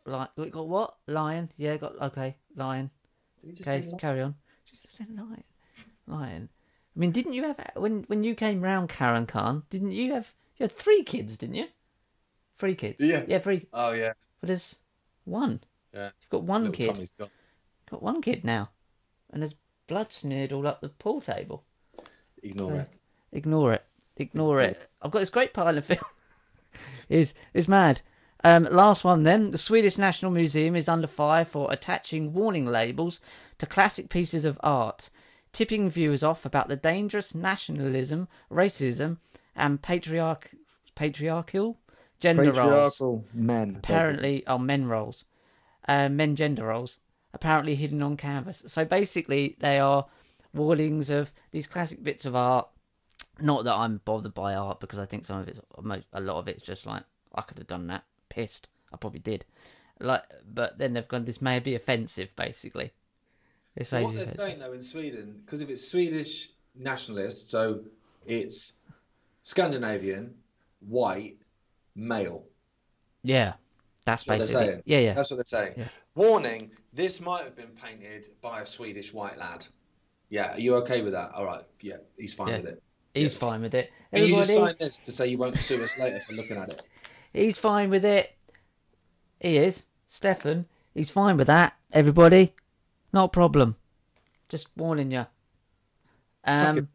A: Like, we got what? Lion. Yeah, got okay. Lion.
B: Did you just
A: Okay, carry on. Just said lion. Lion. I mean, didn't you have when when you came round, Karen Khan? Didn't you have you had three kids? Didn't you? Three kids.
B: Yeah.
A: Yeah, three.
B: Oh yeah,
A: But there's one.
B: yeah.
A: You've got one
B: Little
A: kid.
B: Tommy's gone.
A: Got one kid now, and there's blood smeared all up the pool table.
B: Ignore it.
A: Ignore it. Ignore it. I've got this great pile of [LAUGHS] film. is is mad. Um, last one then. The Swedish National Museum is under fire for attaching warning labels to classic pieces of art, tipping viewers off about the dangerous nationalism, racism, and patriarch patriarchal gender roles.
C: Patriarchal men.
A: Apparently, oh, men roles, uh, men gender roles, apparently hidden on canvas. So basically, they are warnings of these classic bits of art. Not that I'm bothered by art because I think some of it's a lot of it's just like I could have done that. Pissed, I probably did. Like, but then they've gone. This may be offensive, basically. It's
B: So what they're
A: offensive.
B: saying though in Sweden, because if it's Swedish nationalist, so it's Scandinavian, white, male.
A: Yeah, that's
B: That's what they're
A: basically.
B: saying.
A: Yeah, yeah.
B: That's what they're saying.
A: Yeah.
B: Warning: This might have been painted by a Swedish white lad. Yeah, are you okay with that? All right. Yeah, he's fine
A: Yeah.
B: with it.
A: He's
B: yeah.
A: fine with it.
B: Can you just sign this to say you won't sue us later for looking at it?
A: He's fine with it. He is. Stefan, he's fine with that. Everybody, not a problem. Just warning you. Um,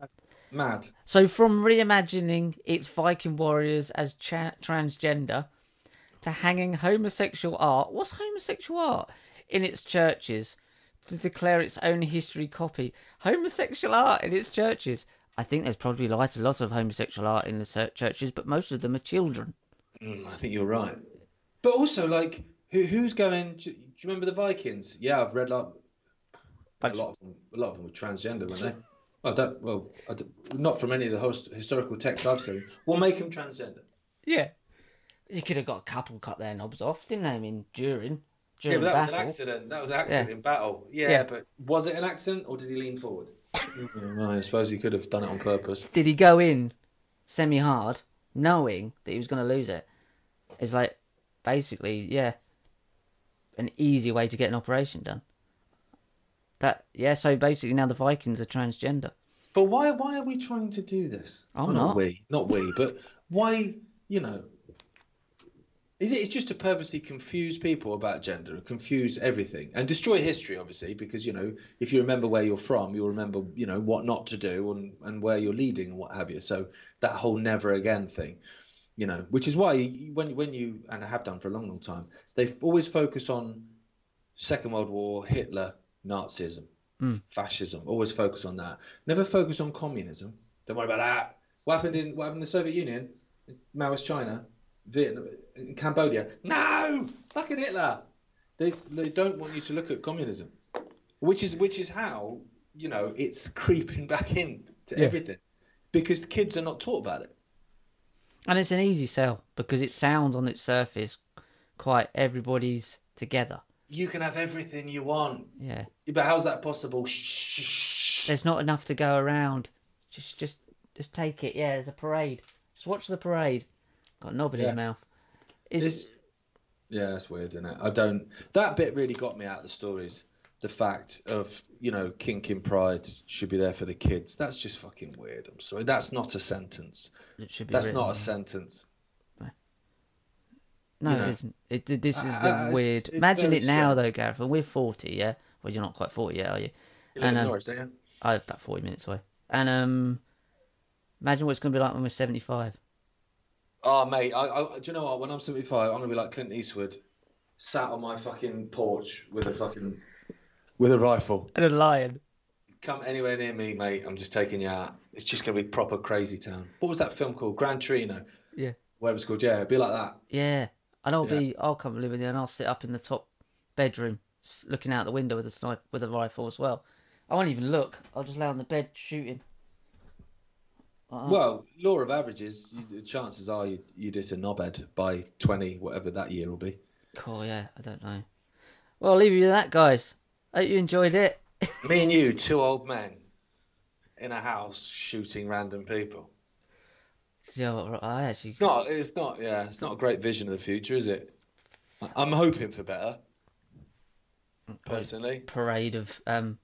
B: mad.
A: so from reimagining its Viking warriors as cha- transgender to hanging homosexual art, what's homosexual art in its churches to declare its own history copy? Homosexual art in its churches. I think there's probably like a lot of homosexual art in the churches, but most of them are children.
B: Mm, I think you're right. But also, like, who, who's going? Do, do you remember the Vikings? Yeah, I've read like a lot of them. A lot of them were transgender, weren't they? Well, I don't, well, I don't- not from any of the host, historical texts I've seen. What make them transgender?
A: Yeah. You could have got a couple cut their knobs off, didn't they? I mean, during
B: Yeah, but that was an accident. That was an accident
A: Yeah.
B: in battle. Yeah,
A: Yeah.
B: but was it an accident or did he lean forward? Mm, I suppose he could have done it on purpose.
A: Did he go in semi hard, knowing that he was going to lose it? It's like basically, yeah, an easy way to get an operation done. That yeah. So basically, now the Vikings are transgender.
B: But why? Why are we trying to do this?
A: I'm
B: Well,
A: not.
B: we, not we, but why? You know, is it? It's just to purposely confuse people about gender, and confuse everything, and destroy history, obviously, because you know, if you remember where you're from, you'll remember, you know, what not to do and and where you're leading and what have you. So that whole never again thing, you know, which is why when when you and I have done for a long, long time, they always focus on Second World War, Hitler, Nazism, hmm. fascism. Always focus on that. Never focus on communism. Don't worry about that. What happened in what happened in the Soviet Union, Maoist China, Vietnam, Cambodia? No, fucking Hitler. They they don't want you to look at communism, which is which is how you know it's creeping back in to
A: Yeah.
B: everything, because kids are not taught about it.
A: And it's an easy sell because it sounds on its surface quite everybody's together.
B: You can have everything you want,
A: Yeah.
B: but how's that possible? Shh.
A: There's not enough to go around. Just just just take it. Yeah, there's a parade. Just watch the parade. Got a knob in
B: Yeah.
A: his mouth. Is
B: This, yeah, that's weird, isn't it? I don't. That bit really got me out of the stories. The fact of you know kink in pride should be there for the kids. That's just fucking weird. I'm sorry. That's not a sentence.
A: it should be
B: That's
A: written.
B: not a sentence.
A: No,
B: you know.
A: it isn't. It, this is
B: Uh,
A: the
B: it's-
A: weird.
B: it's
A: Imagine it now,
B: strange.
A: though, Gareth. We're forty, yeah. Well, you're not quite forty yet, are you?
B: You
A: And, um,
B: Norwich, don't you?
A: I'm about forty minutes away. And um, imagine what it's going to be like when we're seventy-five.
B: Oh, mate. I, I, do you know what? When I'm 75, I'm gonna be like Clint Eastwood, sat on my fucking porch with a fucking with a rifle.
A: And a lion.
B: Come anywhere near me, mate. I'm just taking you out. It's just gonna be proper crazy town. What was that film called? Gran Torino.
A: Yeah.
B: Whatever it's called. Yeah, it'd be like that.
A: Yeah, and I'll
B: Yeah.
A: be. I'll come and live in there, and I'll sit up in the top bedroom, looking out the window with a sniper with a rifle as well. I won't even look. I'll just lay on the bed shooting. Uh-uh.
B: Well, law of averages, you, chances are you, you'd hit a knobhead by 20, whatever that year will be.
A: Cool. Yeah, I don't know. Well, I'll leave you with that, guys. Hope you enjoyed it. [LAUGHS]
B: Me and you, two old men in a house shooting random people.
A: Yeah, I actually.
B: It's not, it's not, yeah, it's not a great vision of the future, is it? I'm hoping for better. Personally,
A: parade of um,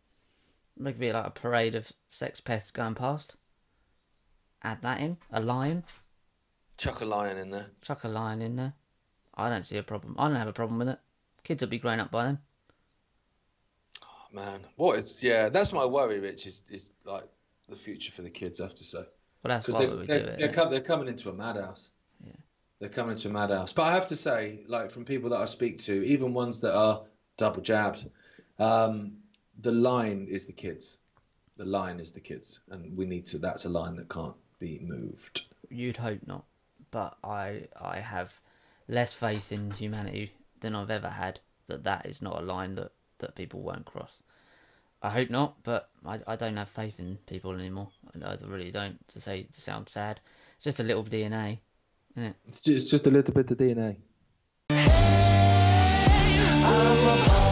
A: could be like a parade of sex pests going past. Add that in a lion.
B: chuck a lion in there.
A: Chuck a lion in there. I don't see a problem. I don't have a problem with it. Kids will be grown up by then.
B: Oh, man, what is? Yeah, that's my worry, Rich. Is is like the future for the kids. I have to say.
A: Well, that's why
B: they're,
A: we do
B: they're,
A: it.
B: they're, com- they're coming into a madhouse.
A: Yeah.
B: They're coming into a madhouse. But I have to say, like from people that I speak to, even ones that are double jabbed, um, the line is the kids. The line is the kids, and we need to. That's a line that can't be moved.
A: You'd hope not, but I I have less faith in humanity than I've ever had. That that is not a line that that people won't cross. I hope not, but I, I don't have faith in people anymore. I I really don't. To say to sound sad, it's just a little DNA, isn't it?
B: It's just, it's just a little bit of DNA.
C: I'm a